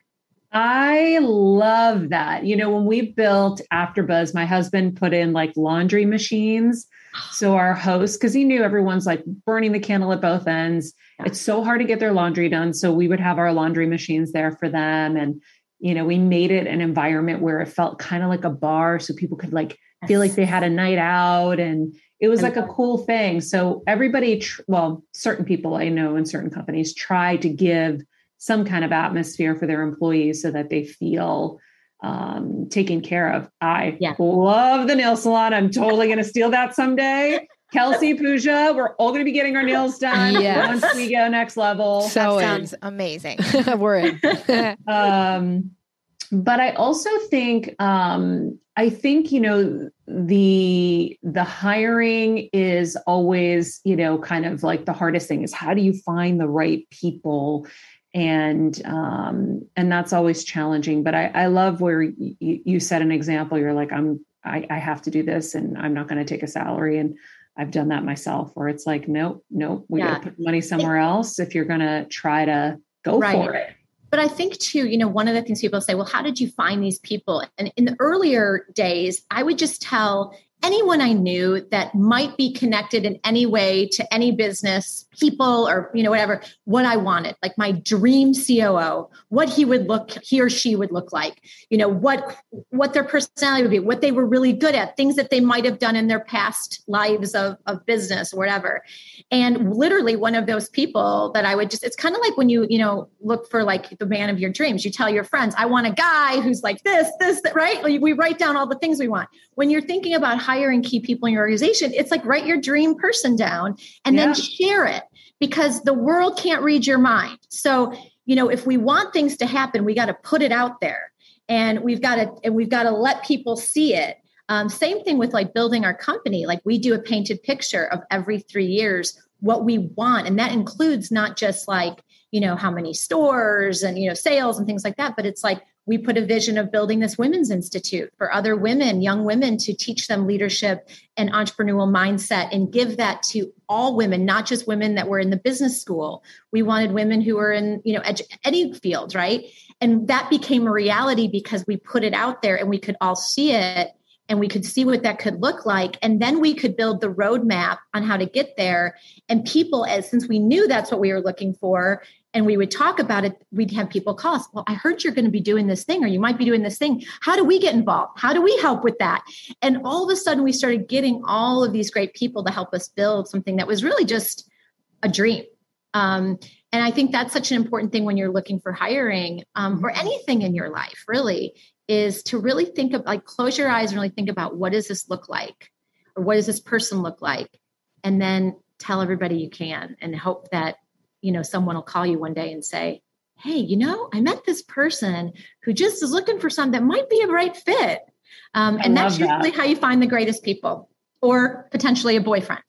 A: I love that. You know, when we built AfterBuzz, my husband put in like laundry machines. So our host, because he knew everyone's like burning the candle at both ends. It's so hard to get their laundry done. So we would have our laundry machines there for them. And you know we made it an environment where it felt kind of like a bar so people could like feel like they had a night out and it was like a cool thing. So everybody tr- well certain people i know in certain companies try to give some kind of atmosphere for their employees so that they feel um, taken care of. I yeah. love the nail salon. I'm totally going to steal that someday Kelsey Pooja, we're all going to be getting our nails done yes. once we go next level.
F: So that sounds amazing.
B: we're in.
A: um, but I also think, um, I think, you know, the the hiring is always you know kind of like the hardest thing is how do you find the right people and um and that's always challenging but i i love where you, you set an example you're like i'm I, I have to do this and i'm not going to take a salary and i've done that myself where it's like nope nope we yeah. got to put money somewhere else if you're going to try to go right. for it
C: but I think too, you know, one of the things people say, well, how did you find these people? And in the earlier days, I would just tell anyone I knew that might be connected in any way to any business, people, or you know, whatever, what I wanted, like my dream COO, what he would look, he or she would look like, you know, what what their personality would be, what they were really good at, things that they might have done in their past lives of, of business or whatever. And literally one of those people that I would just, it's kind of like when you, you know, look for like the man of your dreams. You tell your friends, I want a guy who's like this, this, right? We write down all the things we want. When you're thinking about hiring keep people in your organization, it's like write your dream person down and yeah. then share it because the world can't read your mind. So, you know, if we want things to happen, we got to put it out there and we've got to and we've got to let people see it. Um, same thing with like building our company. Like we do a painted picture of every three years what we want, and that includes not just like you know how many stores and you know sales and things like that, but it's like we put a vision of building this women's institute for other women, young women, to teach them leadership and entrepreneurial mindset and give that to all women, not just women that were in the business school. We wanted women who were in, you know, edu- any field, right? And that became a reality because we put it out there and we could all see it and we could see what that could look like and then we could build the roadmap on how to get there and people as since we knew that's what we were looking for and we would talk about it, we'd have people call us, well, I heard you're going to be doing this thing, or you might be doing this thing. How do we get involved? How do we help with that? And all of a sudden, we started getting all of these great people to help us build something that was really just a dream. Um, and I think that's such an important thing when you're looking for hiring um, or anything in your life, really, is to really think of like close your eyes and really think about what does this look like? Or what does this person look like? And then tell everybody you can and hope that you know someone will call you one day and say hey you know i met this person who just is looking for something that might be a right fit um, and that's usually that. how you find the greatest people or potentially a boyfriend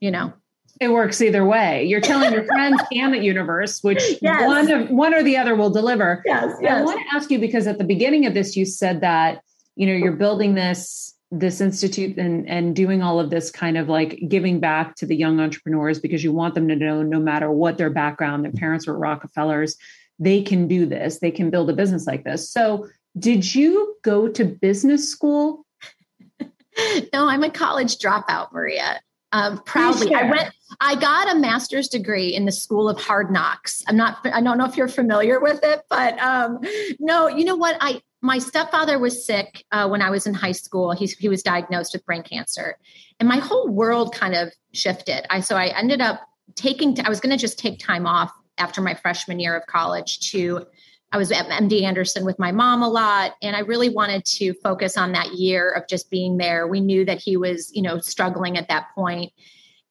C: you know
A: it works either way. You're telling your friends and the universe, which yes. one of one or the other will deliver.
C: Yes, yes.
A: I want to ask you because at the beginning of this, you said that you know you're building this this institute and and doing all of this kind of like giving back to the young entrepreneurs because you want them to know no matter what their background their parents were rockefellers they can do this. They can build a business like this. So did you go to business school?
C: No i'm a college dropout maria um, proudly i went i got a master's degree in the school of hard knocks i'm not i don't know if you're familiar with it but um, no you know what i my stepfather was sick uh, when I was in high school. He, he was diagnosed with brain cancer, and my whole world kind of shifted. I so I ended up taking. I was going to just take time off after my freshman year of college to. I was at MD Anderson with my mom a lot, and I really wanted to focus on that year of just being there. We knew that he was, you know, struggling at that point,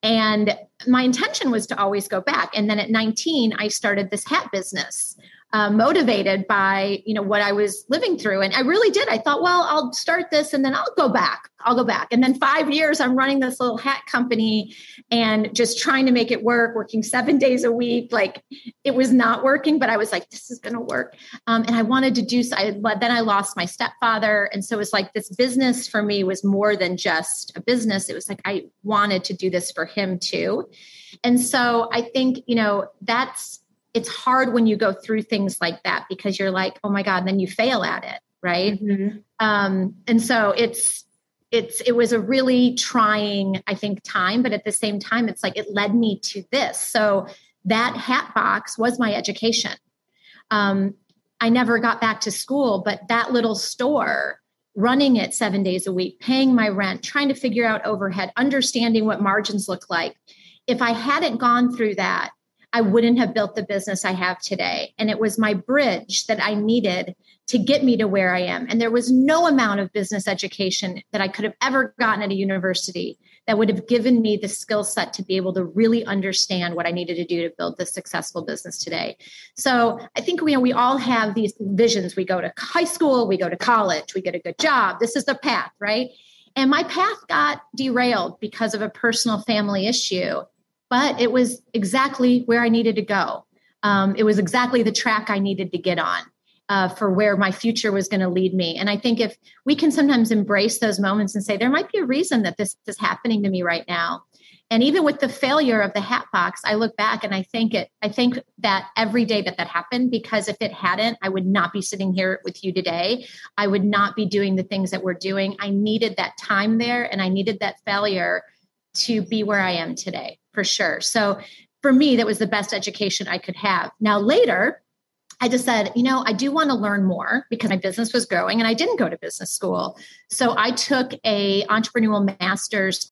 C: and my intention was to always go back. And then at 19, I started this hat business uh, motivated by you know what I was living through, and I really did. I thought, well, I'll start this, and then I'll go back. I'll go back, and then five years, I'm running this little hat company, and just trying to make it work, working seven days a week. Like it was not working, but I was like, this is going to work, um, and I wanted to do. So I, then I lost my stepfather, and so it was like this business for me was more than just a business. It was like I wanted to do this for him too, and so I think you know that's it's hard when you go through things like that because you're like, oh my God, and then you fail at it. Right. Mm-hmm. Um, and so it's, it's, it was a really trying, I think, time, but at the same time, it's like it led me to this. So that hat box was my education. Um, I never got back to school, but that little store, running it seven days a week, paying my rent, trying to figure out overhead, understanding what margins look like. If I hadn't gone through that, I wouldn't have built the business I have today. And it was my bridge that I needed to get me to where I am. And there was no amount of business education that I could have ever gotten at a university that would have given me the skill set to be able to really understand what I needed to do to build this successful business today. So I think know we all have these visions. We go to high school, we go to college, we get a good job. This is the path, right? And my path got derailed because of a personal family issue, but it was exactly where I needed to go. Um, it was exactly the track I needed to get on. Uh, for where my future was going to lead me. And I think if we can sometimes embrace those moments and say, there might be a reason that this is happening to me right now. And even with the failure of the hat box, I look back and I think it, I think that every day that that happened, because if it hadn't, I would not be sitting here with you today. I would not be doing the things that we're doing. I needed that time there and I needed that failure to be where I am today for sure. So for me, that was the best education I could have. Now, later, I just said, you know, I do want to learn more because my business was growing and I didn't go to business school. So I took a entrepreneurial master's.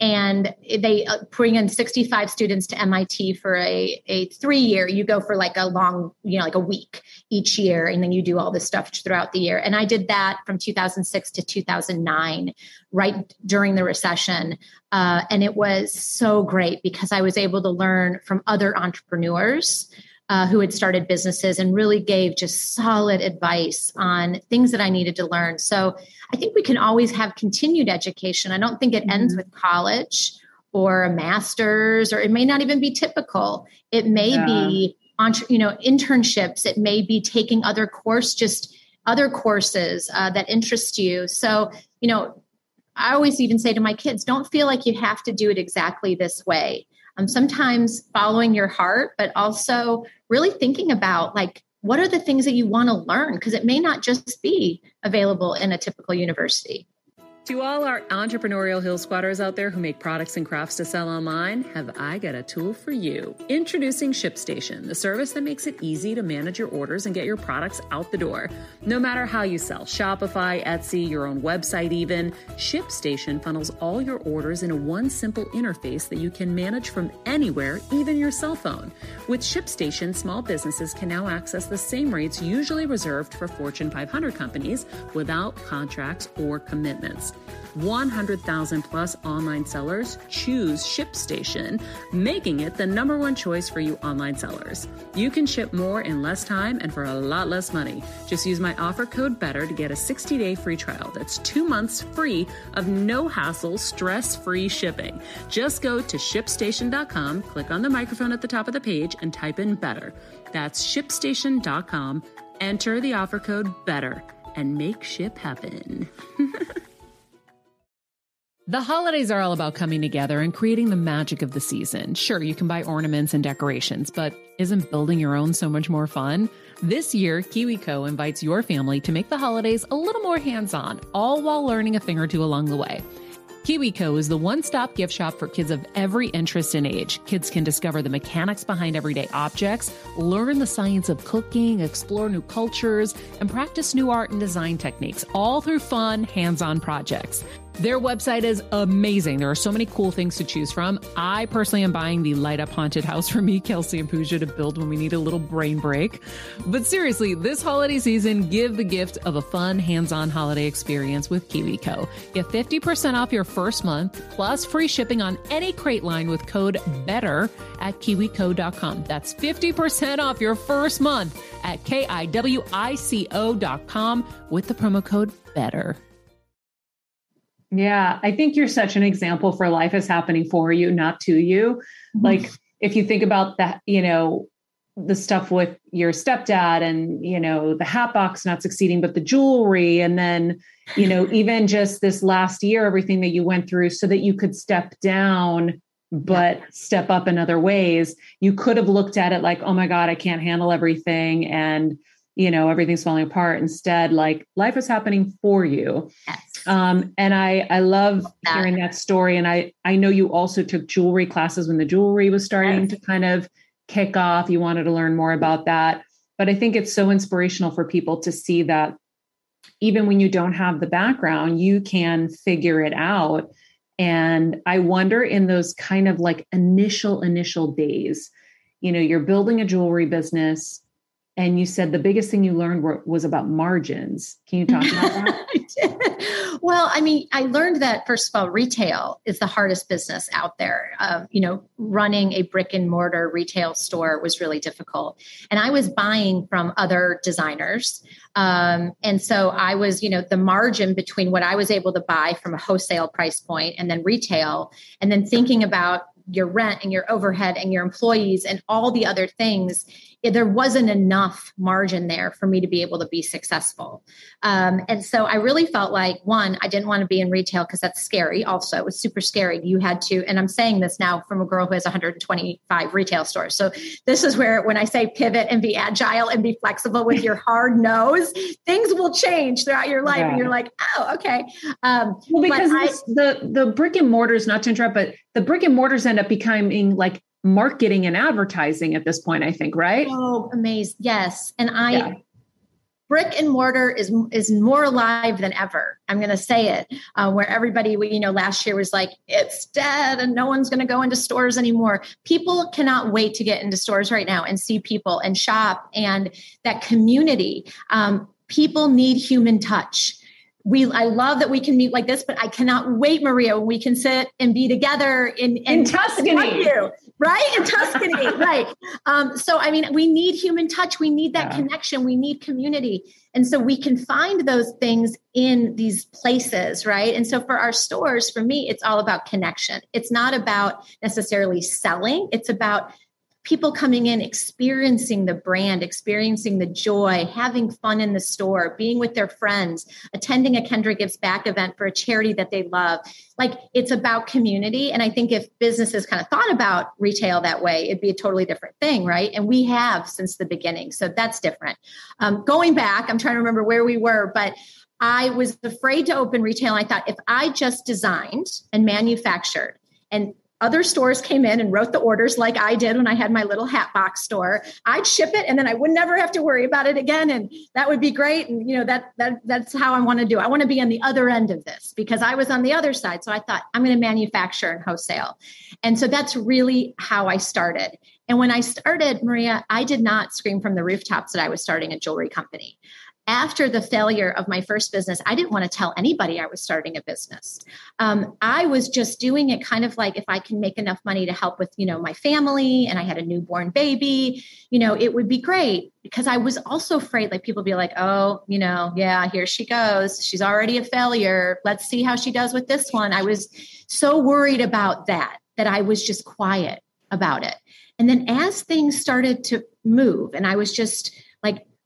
C: and they uh, bring in 65 students to MIT for a, a three year. You go for like a long, you know, like a week each year, and then you do all this stuff throughout the year. And I did that from 2006 to 2009, right during the recession. Uh, and it was so great because I was able to learn from other entrepreneurs uh, who had started businesses and really gave just solid advice on things that I needed to learn. So I think we can always have continued education. I don't think it ends mm-hmm. with college or a master's, or it may not even be typical. It may yeah. be, you know, internships. It may be taking other course, just other courses uh, that interest you. So, you know, I always even say to my kids, don't feel like you have to do it exactly this way um, sometimes following your heart, but also really thinking about like, what are the things that you want to learn? Because it may not just be available in a typical university.
D: To all our entrepreneurial Heal Squaders out there who make products and crafts to sell online, have I got a tool for you. Introducing ShipStation, the service that makes it easy to manage your orders and get your products out the door. No matter how you sell, Shopify, Etsy, your own website even, ShipStation funnels all your orders into one simple interface that you can manage from anywhere, even your cell phone. With ShipStation, small businesses can now access the same rates usually reserved for Fortune 500 companies without contracts or commitments. 100,000 plus online sellers choose ShipStation, making it the number one choice for you online sellers. You can ship more in less time and for a lot less money. Just use my offer code BETTER to get a 60 day free trial. That's two months free of no hassle, stress free shipping. Just go to shipstation.com, click on the microphone at the top of the page, and type in BETTER. That's shipstation.com. Enter the offer code BETTER and make ship happen.
E: The holidays are all about coming together and creating the magic of the season. Sure, you can buy ornaments and decorations, but isn't building your own so much more fun? This year, KiwiCo invites your family to make the holidays a little more hands on, all while learning a thing or two along the way. KiwiCo is the one stop gift shop for kids of every interest and age. Kids can discover the mechanics behind everyday objects, learn the science of cooking, explore new cultures, and practice new art and design techniques, all through fun, hands on projects. Their website is amazing. There are so many cool things to choose from. I personally am buying the light up haunted house for me, Kelsey and Pooja, to build when we need a little brain break. But seriously, this holiday season, give the gift of a fun, hands on holiday experience with KiwiCo. Get 50% off your first month plus free shipping on any crate line with code BETTER at kiwico.com. That's 50% off your first month at K-I-W-I-C-O.com with the promo code BETTER.
A: Yeah, I think you're such an example for life is happening for you, not to you. Mm-hmm. Like if you think about that, you know, the stuff with your stepdad and you know the hat box not succeeding but the jewelry and then you know even just this last year everything that you went through so that you could step down but yeah. step up in other ways you could have looked at it like oh my god i can't handle everything and you know everything's falling apart instead like life is happening for you yes. um, and i i love that. hearing that story and i i know you also took jewelry classes when the jewelry was starting yes. to kind of kick off you wanted to learn more about that but i think it's so inspirational for people to see that even when you don't have the background you can figure it out and i wonder in those kind of like initial initial days you know you're building a jewelry business and you said the biggest thing you learned were, was about margins. Can you talk about
C: that? well, I mean, I learned that first of all, retail is the hardest business out there. Uh, you know, running a brick and mortar retail store was really difficult, and I was buying from other designers, um, and so I was, you know, the margin between what I was able to buy from a wholesale price point and then retail, and then thinking about your rent and your overhead and your employees and all the other things there wasn't enough margin there for me to be able to be successful. Um, and so I really felt like one, I didn't want to be in retail because that's scary. Also, it was super scary. You had to, and I'm saying this now from a girl who has 125 retail stores. So this is where when I say pivot and be agile and be flexible with your hard nose, things will change throughout your life, and you're like, oh, okay.
A: Um, well, because I, the the brick and mortars, not to interrupt, but the brick and mortars end up becoming like marketing and advertising at this point i think right?
C: Oh amazing. Yes. And i yeah. brick and mortar is is more alive than ever. I'm going to say it uh, where everybody you know last year was like it's dead and no one's going to go into stores anymore. People cannot wait to get into stores right now and see people and shop and that community. Um, people need human touch. We I love that we can meet like this, but I cannot wait, Maria, when we can sit and be together in,
A: in, in Tuscany.
C: You right? In tuscany right. Um, so i mean we need human touch. We need that yeah. connection. We need community. And so we can find those things in these places right? And so for our stores for me it's all about connection. It's not about necessarily selling. It's about people coming in experiencing the brand experiencing the joy having fun in the store being with their friends attending a kendra gives back event for a charity that they love. Like it's about community. And i think if businesses kind of thought about retail that way it'd be a totally different thing right? And we have since the beginning so that's different. Um, going back i'm trying to remember where we were but I was afraid to open retail. I thought if I just designed and manufactured and other stores came in and wrote the orders like I did when I had my little hat box store. I'd ship it and then I would never have to worry about it again. And that would be great. And you know, that that that's how I want to do. I want to be on the other end of this because I was on the other side. So I thought I'm going to manufacture and wholesale. And so that's really how I started. And when I started, Maria, I did not scream from the rooftops that I was starting a jewelry company after the failure of my first business, I didn't want to tell anybody I was starting a business. Um, I was just doing it kind of like if I can make enough money to help with, you know, my family and I had a newborn baby, you know, it would be great because I was also afraid like people be like, oh, you know, yeah, here she goes. She's already a failure. Let's see how she does with this one. I was so worried about that that I was just quiet about it. And then as things started to move and I was just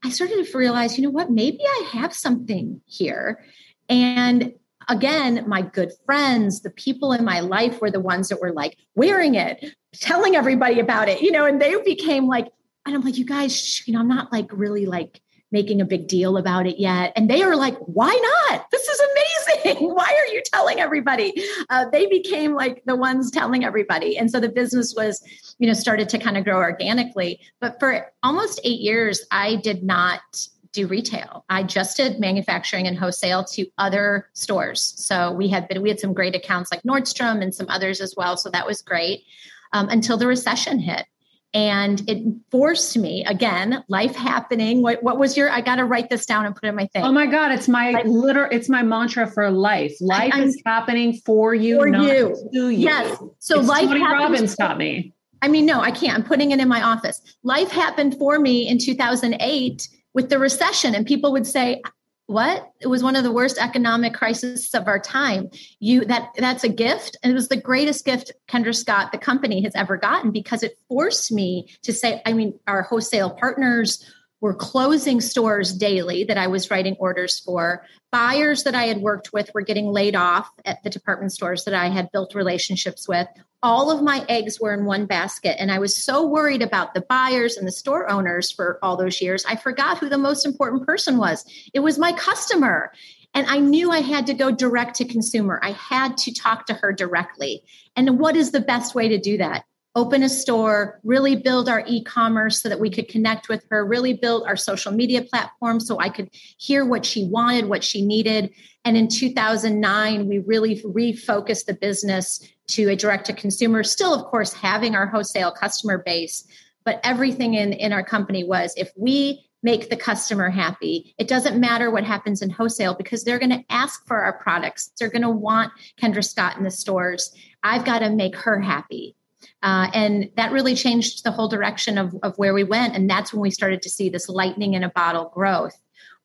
C: I started to realize, you know what, maybe I have something here. And again, my good friends, the people in my life were the ones that were like wearing it, telling everybody about it, you know, and they became like, and I'm like, you guys, you know, I'm not like really like making a big deal about it yet. And they are like, why not? This is amazing. why are you telling everybody? Uh, they became like the ones telling everybody. And so the business was, you know, started to kind of grow organically. But for almost eight years, I did not do retail. I just did manufacturing and wholesale to other stores. So we had been, we had some great accounts like Nordstrom and some others as well. So that was great um, until the recession hit and it forced me again life happening. What, what was your i got to write this down and put in my thing.
A: Oh my god it's my like, literal it's my mantra for life. Life I, is happening for you for you. to you.
C: Yes. So it's life
A: Tony Robbins taught me.
C: I mean no i can't. I'm putting it in my office. Life happened for me in 2008 with the recession and people would say what? It was one of the worst economic crises of our time. You that that's a gift and it was the greatest gift kendra scott the company has ever gotten because it forced me to say i mean our wholesale partners were closing stores daily that i was writing orders for buyers that i had worked with were getting laid off at the department stores that i had built relationships with all of my eggs were in one basket. And I was so worried about the buyers and the store owners for all those years, I forgot who the most important person was. It was my customer. And I knew I had to go direct to consumer. I had to talk to her directly. And what is the best way to do that? Open a store, really build our e commerce so that we could connect with her, really build our social media platform so I could hear what she wanted, what she needed. And in 2009, we really refocused the business to a direct to consumer, still, of course, having our wholesale customer base. But everything in, in our company was if we make the customer happy, it doesn't matter what happens in wholesale because they're going to ask for our products. They're going to want Kendra Scott in the stores. I've got to make her happy. Uh, and that really changed the whole direction of, of where we went. And that's when we started to see this lightning in a bottle growth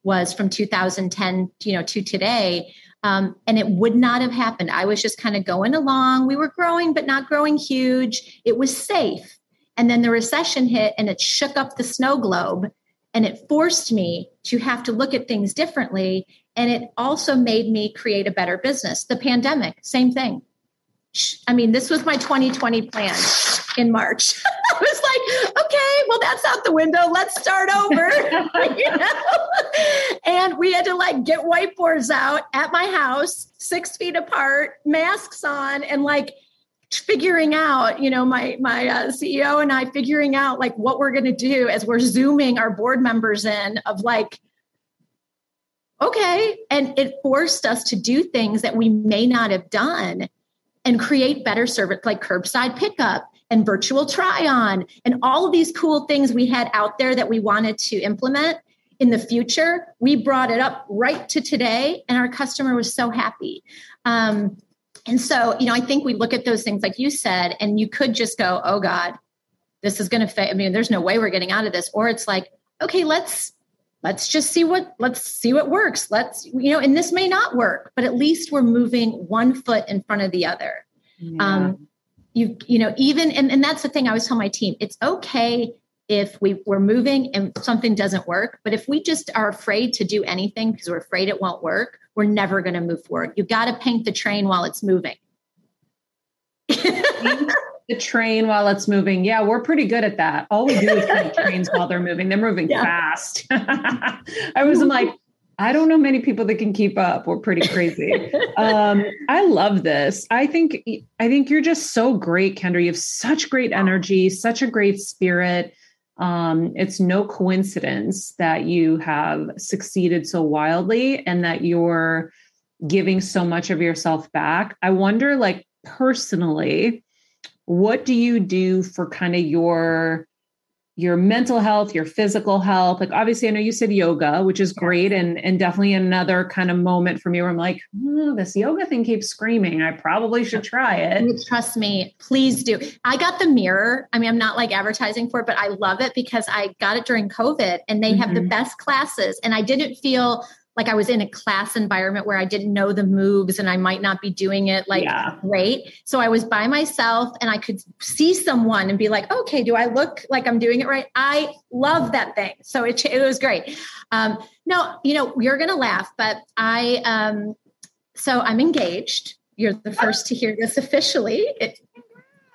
C: was from 2010 you know to today um, and it would not have happened. I was just kind of going along. We were growing, but not growing huge. It was safe. And then the recession hit and it shook up the snow globe and it forced me to have to look at things differently. And it also made me create a better business. The pandemic, same thing. I mean, this was my 2020 plan in March. I was like, okay, well, that's out the window. Let's start over. you know? And we had to like get whiteboards out at my house, six feet apart, masks on, and like figuring out, you know, my my uh, CEO and I figuring out like what we're going to do as we're zooming our board members in of like okay and it forced us to do things that we may not have done and create better service like curbside pickup and virtual try on and all of these cool things we had out there that we wanted to implement in the future. We brought it up right to today, and our customer was so happy. Um, and so, you know, I think we look at those things like you said, and you could just go, oh God, this is going to fail. I mean, there's no way we're getting out of this. Or it's like, okay, let's let's just see what let's see what works. Let's you know and this may not work but at least we're moving one foot in front of the other. Yeah. um, you you know even and, and that's the thing i always tell my team it's okay if we we're moving and something doesn't work but if we just are afraid to do anything because we're afraid it won't work we're never going to move forward. You got to paint the train while it's moving
A: the train while it's moving yeah we're pretty good at that all we do is paint trains while they're moving they're moving yeah. fast i was like I don't know many people that can keep up. We're pretty crazy. um, I love this. I think I think you're just so great, Kendra. You have such great energy, such a great spirit. Um, it's no coincidence that you have succeeded so wildly and that you're giving so much of yourself back. I wonder, like personally, what do you do for kind of your your mental health, your physical health. Like obviously, I know you said yoga, which is great, and and definitely another kind of moment for me where I'm like, oh, this yoga thing keeps screaming. I probably should try it.
C: Trust me, please do. I got the mirror. I mean, I'm not like advertising for it, but I love it because I got it during COVID, and they mm-hmm. have the mm-hmm. best classes, and I didn't feel like I was in a class environment where I didn't know the moves and I might not be doing it like yeah. great. So I was by myself and I could see someone and be like, okay, do I look like I'm doing it right? I love that thing. So it, it was great. Um, no, you know, you're going to laugh, but I, um, so I'm engaged. You're the first to hear this officially. It,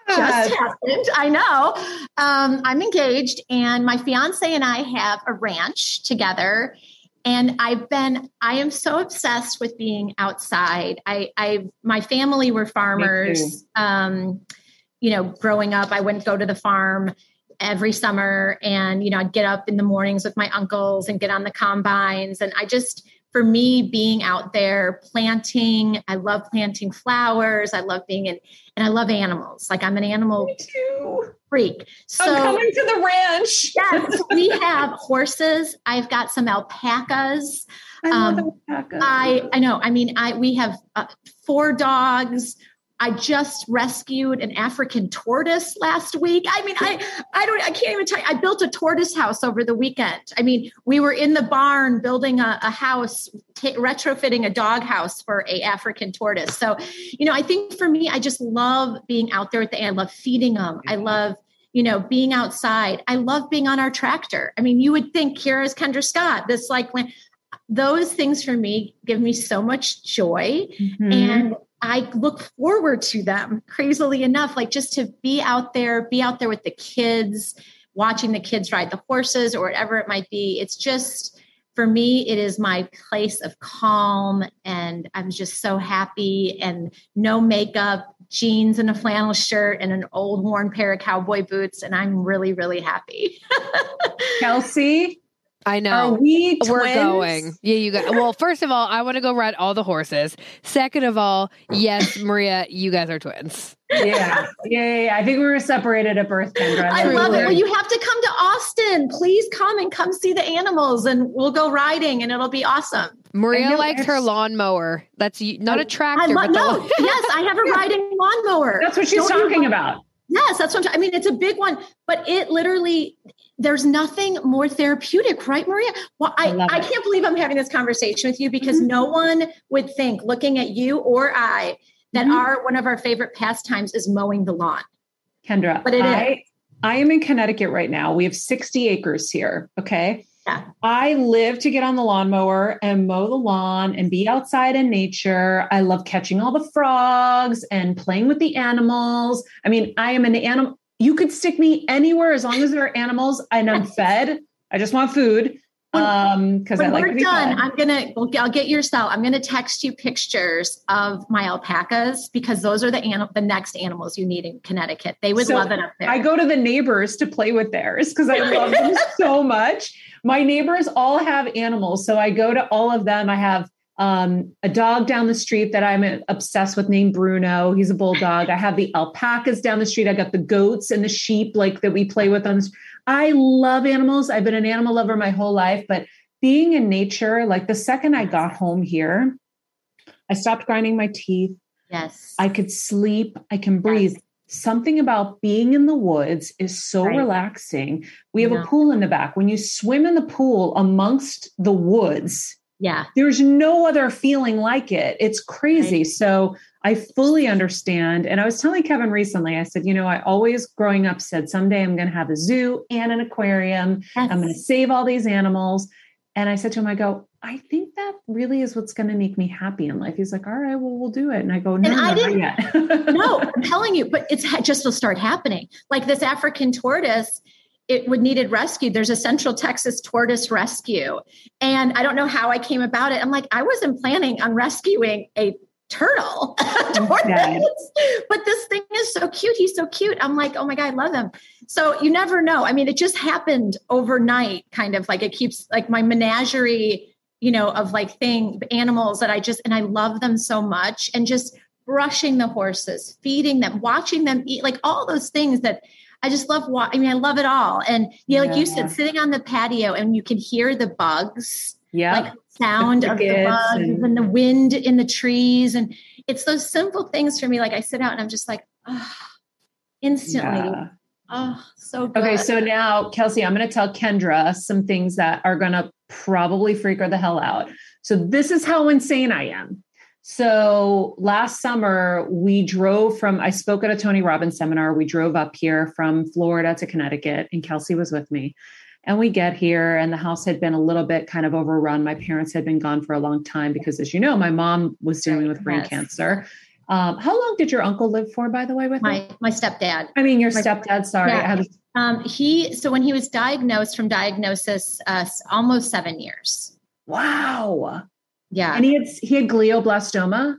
C: just happened. I know. Um, I'm engaged, and my fiance and I have a ranch together and i've been i am so obsessed with being outside. I i my family were farmers um you know growing up i wouldn't go to the farm every summer. And you know i'd get up in the mornings with my uncles and get on the combines. And i just for me being out there planting i love planting flowers. I love being in and i love animals. Like i'm an animal freak.
A: So i'm coming to the ranch.
C: Yes we have horses. I've got some alpacas.
A: I, um, alpacas.
C: I, I know. I mean i we have uh, four dogs I just rescued an African tortoise last week. I mean, I I don't I can't even tell you. I built a tortoise house over the weekend. I mean, we were in the barn building a, a house, t- retrofitting a dog house for a African tortoise. So, you know, I think for me, I just love being out there at the end. I love feeding them. I love you know, being outside. I love being on our tractor. I mean, you would think here is Kendra Scott, this like when those things for me give me so much joy. Mm-hmm. And I look forward to them crazily enough, like just to be out there, be out there with the kids, watching the kids ride the horses or whatever it might be. It's just, for me, it is my place of calm. And I'm just so happy and no makeup, jeans and a flannel shirt and an old worn pair of cowboy boots. And I'm really, really happy.
A: Kelsey,
B: I know.
A: Are we twins?
B: We're going. Yeah, you guys. Well, first of all, I want to go ride all the horses. Second of all, yes, Maria, you guys are twins.
A: Yeah. yeah, yeah, yeah. I think we were separated at birth, Kendra.
C: I love it. Well, you have to come to Austin. Please come and come see the animals, and we'll go riding, and it'll be awesome.
B: Maria likes her lawnmower. That's not a oh, tractor.
C: I lo- no, yes, I have a riding lawnmower.
A: That's what she's Don't talking about.
C: Yes, that's what I'm, I mean. It's a big one, but it literally there's nothing more therapeutic, right, Maria? Well, I, I, I can't believe I'm having this conversation with you because mm-hmm. no one would think, looking at you or I, that mm-hmm. our one of our favorite pastimes is mowing the lawn.
A: Kendra, but it I, is. I am in Connecticut right now. We have 60 acres here. Okay.
C: Yeah.
A: I live to get on the lawnmower and mow the lawn and be outside in nature. I love catching all the frogs and playing with the animals. I mean, I am an animal you could stick me anywhere as long as there are animals and I'm fed. I just want food. Um, because I like
C: we're done, fed. I'm gonna I'll get your cell. I'm gonna text you pictures of my alpacas because those are the animal the next animals you need in Connecticut. They would so love it up there.
A: I go to the neighbors to play with theirs because I love them so much. My neighbors all have animals, so I go to all of them. I have um, a dog down the street that I'm obsessed with named Bruno. He's a bulldog. I have the alpacas down the street. I got the goats and the sheep like that we play with on. I love animals. I've been an animal lover my whole life, but being in nature, like the second I got home here, I stopped grinding my teeth.
C: Yes.
A: I could sleep. I can breathe. Yes. Something about being in the woods is so right. relaxing. We have a pool in the back. When you swim in the pool amongst the woods,
C: yeah.
A: There's no other feeling like it. It's crazy. Right. So I fully understand. And I was telling Kevin recently, I said, you know, I always growing up said, someday I'm going to have a zoo and an aquarium. Yes. I'm going to save all these animals. And I said to him, I go, I think that really is what's going to make me happy in life. He's like, all right, well, we'll do it. And I go, no, and I didn't, yet.
C: no, I'm telling you, but it's just will start happening. Like this African tortoise, it would needed rescued. There's a Central Texas tortoise rescue. And I don't know how I came about it. I'm like, I wasn't planning on rescuing a turtle tortoise, but this thing is so cute. He's so cute. I'm like, oh my God, I love him. So you never know. I mean, it just happened overnight, kind of like it keeps like my menagerie, you know, of like thing animals that I just and I love them so much. And just brushing the horses, feeding them, watching them eat, like all those things that I just love I mean, I love it all. And yeah, like you said, sitting on the patio and you can hear the bugs.
A: Yeah.
C: Like sound the of the bugs and, and, the wind in the trees. And it's those simple things for me. Like I sit out and I'm just like, oh, instantly. Yeah. Oh, so good.
A: Okay, so now, Kelsey, I'm going to tell Kendra some things that are going to probably freak her the hell out. So, this is how insane I am. So last summer, we drove from, I spoke at a Tony Robbins seminar. We drove up here from Florida to Connecticut, and Kelsey was with me. And we get here, and the house had been a little bit kind of overrun. My parents had been gone for a long time because, as you know, my mom was dealing with brain yes. cancer. Um, how long did your uncle live for, by the way, with
C: my my stepdad?
A: I mean, your my, stepdad. Sorry,
C: yeah. um, he so when he was diagnosed from diagnosis, uh, almost seven years.
A: Wow.
C: Yeah.
A: And he had he had glioblastoma.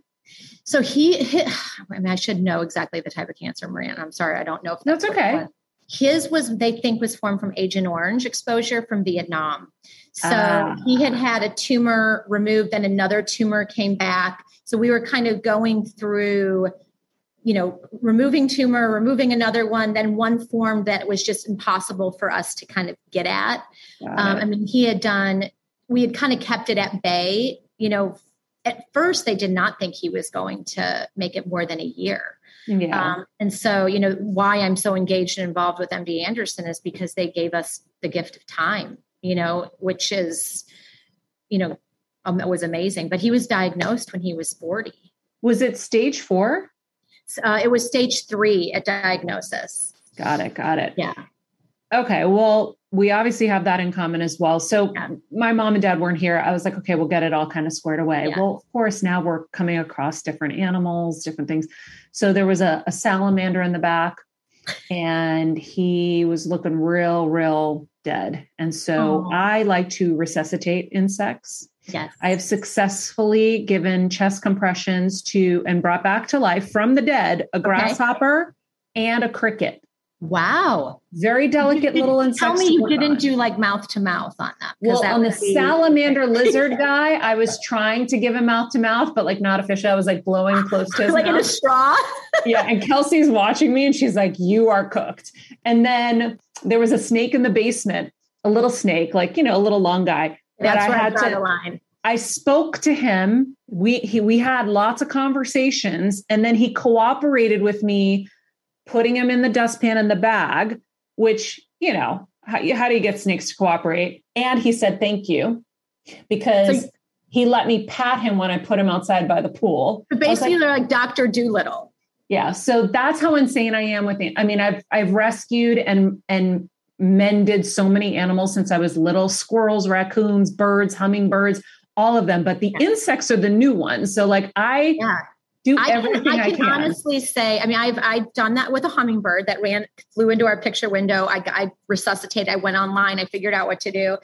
C: So he, I mean, I should know exactly the type of cancer, Maria. I'm sorry, I don't know if
A: that's, that's okay.
C: His was, they think, was formed from Agent Orange exposure from Vietnam. So uh, he had had a tumor removed, then another tumor came back. So we were kind of going through, you know, removing tumor, removing another one, then one form that was just impossible for us to kind of get at. Um, I mean, he had done, we had kind of kept it at bay you know, at first they did not think he was going to make it more than a year.
E: Yeah.
C: Um, and so, you know, why I'm so engaged and involved with MD Anderson is because they gave us the gift of time, you know, which is, you know, um, it was amazing. But he was diagnosed when he was 40.
E: was it stage four?
C: Uh, it was stage three at diagnosis.
E: Got it. Got it.
C: Yeah.
E: Okay. Well, we obviously have that in common as well. So
C: Yeah.
E: my mom and dad weren't here. I was like, okay, we'll get it all kind of squared away.
C: Yeah.
E: Well, of course, now we're coming across different animals, different things. So there was a, a salamander in the back, and he was looking real, real dead. And so
C: Oh.
E: I like to resuscitate insects.
C: Yes.
E: I have successfully given chest compressions to and brought back to life from the dead a grasshopper and a cricket.
C: Wow.
E: Very delicate little insects.
C: Tell me you didn't
E: on.
C: do like mouth to mouth on. 'cause
E: Well,
C: that
E: on the
C: be-
E: salamander lizard guy, I was trying to give him mouth to mouth, but like not officially. I was like blowing close to his
C: like in a straw.
E: yeah, and Kelsey's watching me, and she's like, "You are cooked." And then there was a snake in the basement, a little snake, like you know, a little long guy.
C: That's
E: I
C: where I
E: had
C: draw
E: to-
C: the line.
E: I spoke to him. We he, we had lots of conversations, and then he cooperated with me, putting him in the dustpan in the bag. Which you know, how, how do you get snakes to cooperate? And he said thank you because
C: So-
E: he let me pat him when I put him outside by the pool.
C: But basically,
E: like,
C: they're like Doctor Dolittle.
E: yeah, so that's how insane I am with it. I mean, I've I've rescued and and mended so many animals since I was little: squirrels, raccoons, birds, hummingbirds, all of them. But the insects are the new ones. So like I
C: Yeah.
E: Do
C: I can,
E: everything
C: I
E: I
C: can
E: can.
C: honestly say, I mean, I've I've done that with a hummingbird that ran flew into our picture window. I, I resuscitated. I went online. I figured out what to do.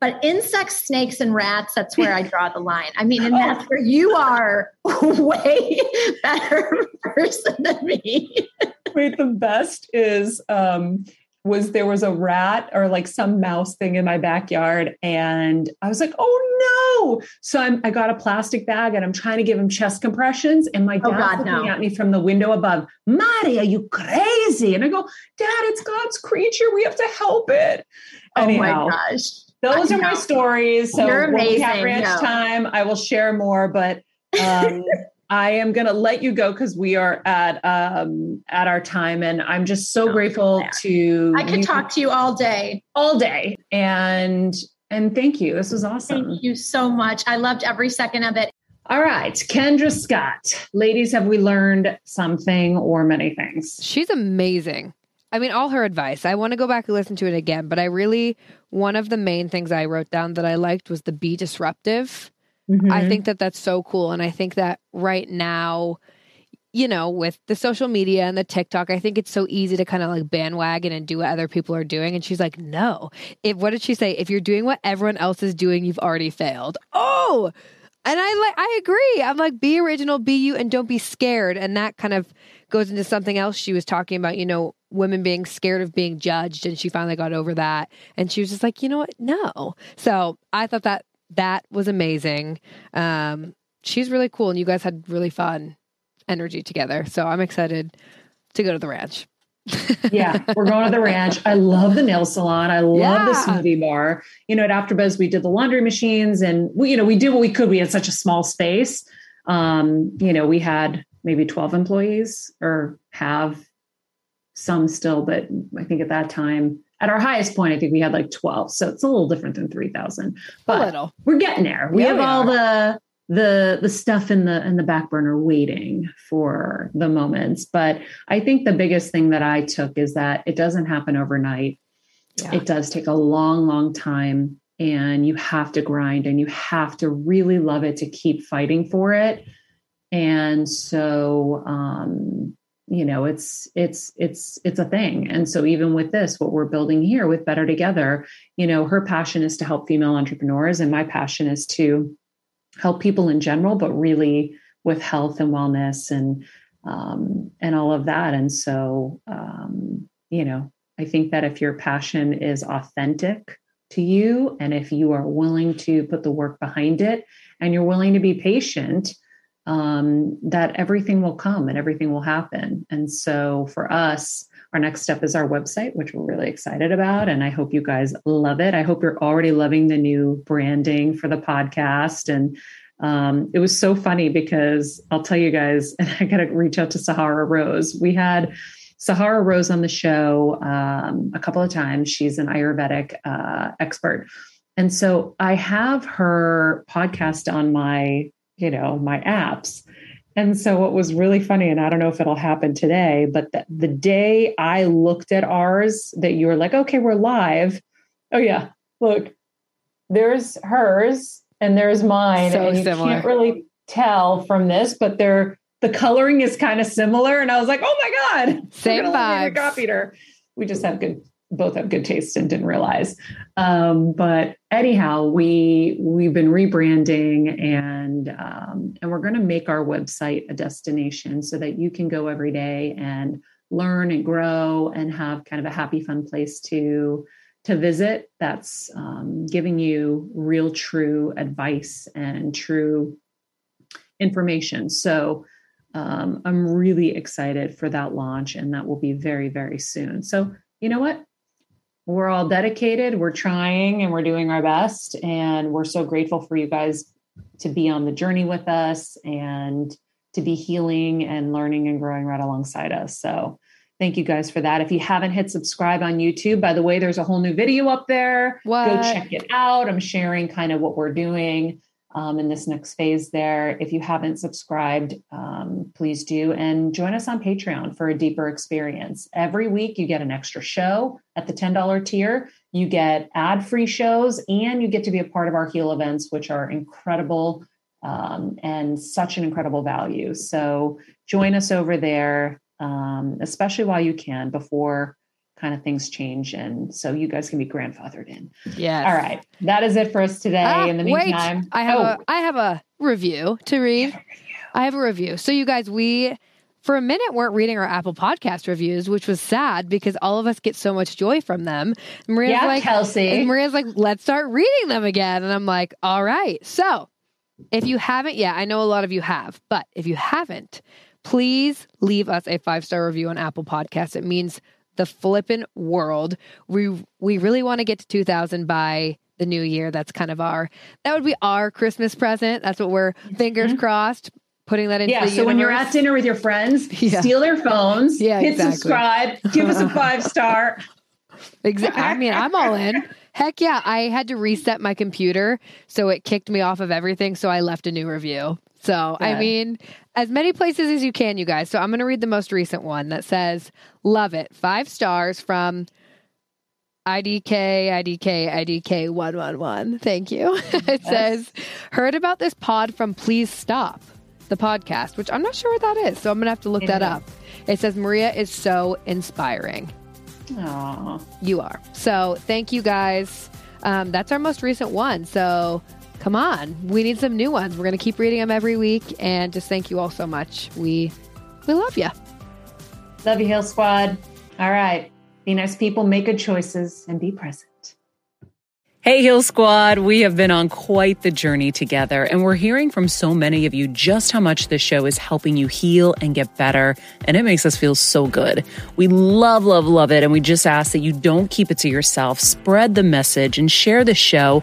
C: But insects, snakes, and rats, that's where I draw the line. I mean, and that's where you are way better person than me.
E: Wait, the best is um was there was a rat or like some mouse thing in my backyard and I was like, "Oh no." So I'm, I got a plastic bag and I'm trying to give him chest compressions and my
C: Oh,
E: dad's
C: God,
E: looking
C: no.
E: at me from the window above. "Mari, are you crazy?" And I go, "Dad, it's God's creature. We have to help it."
C: Oh
E: Anyhow,
C: my gosh.
E: those
C: I
E: are my stories. So
C: You're
E: when we have
C: amazing,
E: ranch
C: no.
E: time, I will share more, but um, I am going to let you go because we are at um, at our time, and I'm just so
C: Oh,
E: grateful
C: yeah.
E: to
C: I could
E: you
C: talk to you all day.
E: all day, and and thank you. This was awesome.
C: Thank you so much. I loved every second of it.
E: All right, Kendra Scott, ladies, have we learned something or many things?
B: She's amazing. I mean, all her advice. I want to go back and listen to it again, but I really, one of the main things I wrote down that I liked was the be disruptive. I
E: Mhm.
B: think that that's so cool. And I think that right now, you know, with the social media and the TikTok, I think it's so easy to kind of like bandwagon and do what other people are doing. And she's like, no. If what did she say? If you're doing what everyone else is doing, you've already failed. Oh, and I like I agree. I'm like, be original, be you, and don't be scared. And that kind of goes into something else she was talking about, you know, women being scared of being judged. And she finally got over that. And she was just like, you know what? No. So I thought that that was amazing. Um, she's really cool, and you guys had really fun energy together. So I'm excited to go to the ranch.
E: yeah, we're going to the ranch. I love the nail salon. I love the
B: Yeah.
E: smoothie bar. You know, at AfterBuzz, we did the laundry machines, and we, you know, we did what we could. We had such a small space. Um, you know, we had maybe twelve employees, or have some still, but I think at that time, at our highest point, I think we had like twelve. So it's a little different than three thousand.
B: A
E: But
B: little.
E: we're getting there. We
B: Yeah,
E: have
B: we
E: all the the the stuff in the in the back burner waiting for the moments. But I think the biggest thing that I took is that it doesn't happen overnight.
B: Yeah.
E: It does take a long, long time. And you have to grind and you have to really love it to keep fighting for it. And so um, you know, it's it's it's it's a thing. And so even with this, what we're building here with Better Together, you know, her passion is to help female entrepreneurs, and my passion is to help people in general, but really with health and wellness and um, and all of that. And so, um, you know, I think that if your passion is authentic to you, and if you are willing to put the work behind it, and you're willing to be patient, um, that everything will come and everything will happen. And so, for us, our next step is our website, which we're really excited about. And I hope you guys love it. I hope you're already loving the new branding for the podcast. And um, it was so funny because I'll tell you guys, and I got to reach out to Sahara Rose. We had Sahara Rose on the show um, a couple of times. She's an Ayurvedic uh, expert. And so I have her podcast on my, you know, my apps. And so what was really funny, and I don't know if it'll happen today, but the, the day I looked at ours, that you were like, okay, we're live. Oh yeah, look, there's hers and there's mine.
B: So
E: and you
B: similar.
E: can't really tell from this, but they're the coloring is kind of similar. And I was like, oh my God.
B: Same
E: we're gonna
B: vibes.
E: eliminate a copied her. We just have good both have good taste and didn't realize. Um, but anyhow, we we've been rebranding and um, and we're going to make our website a destination so that you can go every day and learn and grow and have kind of a happy, fun place to to visit. That's um, giving you real, true advice and true information. So. Um, I'm really excited for that launch, and that will be very, very soon. So, you know what? We're all dedicated. We're trying and we're doing our best. And we're so grateful for you guys to be on the journey with us and to be healing and learning and growing right alongside us. So thank you guys for that. If you haven't hit subscribe on youtube by the way there's a whole new video up there.
B: What?
E: go check it out. I'm sharing kind of what we're doing um, in this next phase there. If you haven't subscribed um, please do and join us on patreon for a deeper experience. Every week you get an extra show at the $10 tier. You get ad-free shows and you get to be a part of our heal events which are incredible um, and such an incredible value. So join us over there um, especially while you can before kind of things change and so you guys can be grandfathered in
B: Yeah.
E: all right that is it for us today
B: Ah,
E: in the
B: wait,
E: meantime
B: I have
E: oh,
B: a I have a review to read. I have a review. So you guys, we for a minute weren't reading our Apple Podcast reviews, which was sad because all of us get so much joy from them. Maria's
E: yeah
B: like,
E: kelsey
B: and Maria's like, let's start reading them again, and I'm like, all right. So if you haven't yet, I know a lot of you have, but if you haven't, please leave us a five star review on Apple Podcasts. It means the flippin' world. We we really want to get to 2,000 by the new year. That's kind of our that would be our Christmas present. That's what we're fingers crossed putting that into
E: Mm-hmm. yeah so when you're at dinner with your friends
B: Yeah.
E: steal their phones
B: Yeah,
E: hit
B: exactly.
E: subscribe give us a five star
B: Exactly. I mean, I'm all in. Heck yeah. I had to reset my computer. So it kicked me off of everything. So I left a new review. So, I mean, as many places as you can, you guys. So I'm going to read the most recent one that says, Love it. Five stars from IDK, IDK, IDK 111. Thank you. it says, Heard about this pod from Please Stop, the podcast, which I'm not sure what that is. So I'm going to have to look that
E: Yeah.
B: up. It says, Maria is so inspiring.
E: Aw.
B: You are. So thank you guys. Um, that's our most recent one. So come on, we need some new ones. We're gonna keep reading them every week, and just thank you all so much. We we love you.
E: love you heal squad all right be nice people make good choices and be present
G: Hey, Heal Squad. We have been on quite the journey together, and we're hearing from so many of you just how much this show is helping you heal and get better, and it makes us feel so good. We love, love, love it, and we just ask that you don't keep it to yourself. Spread the message and share the show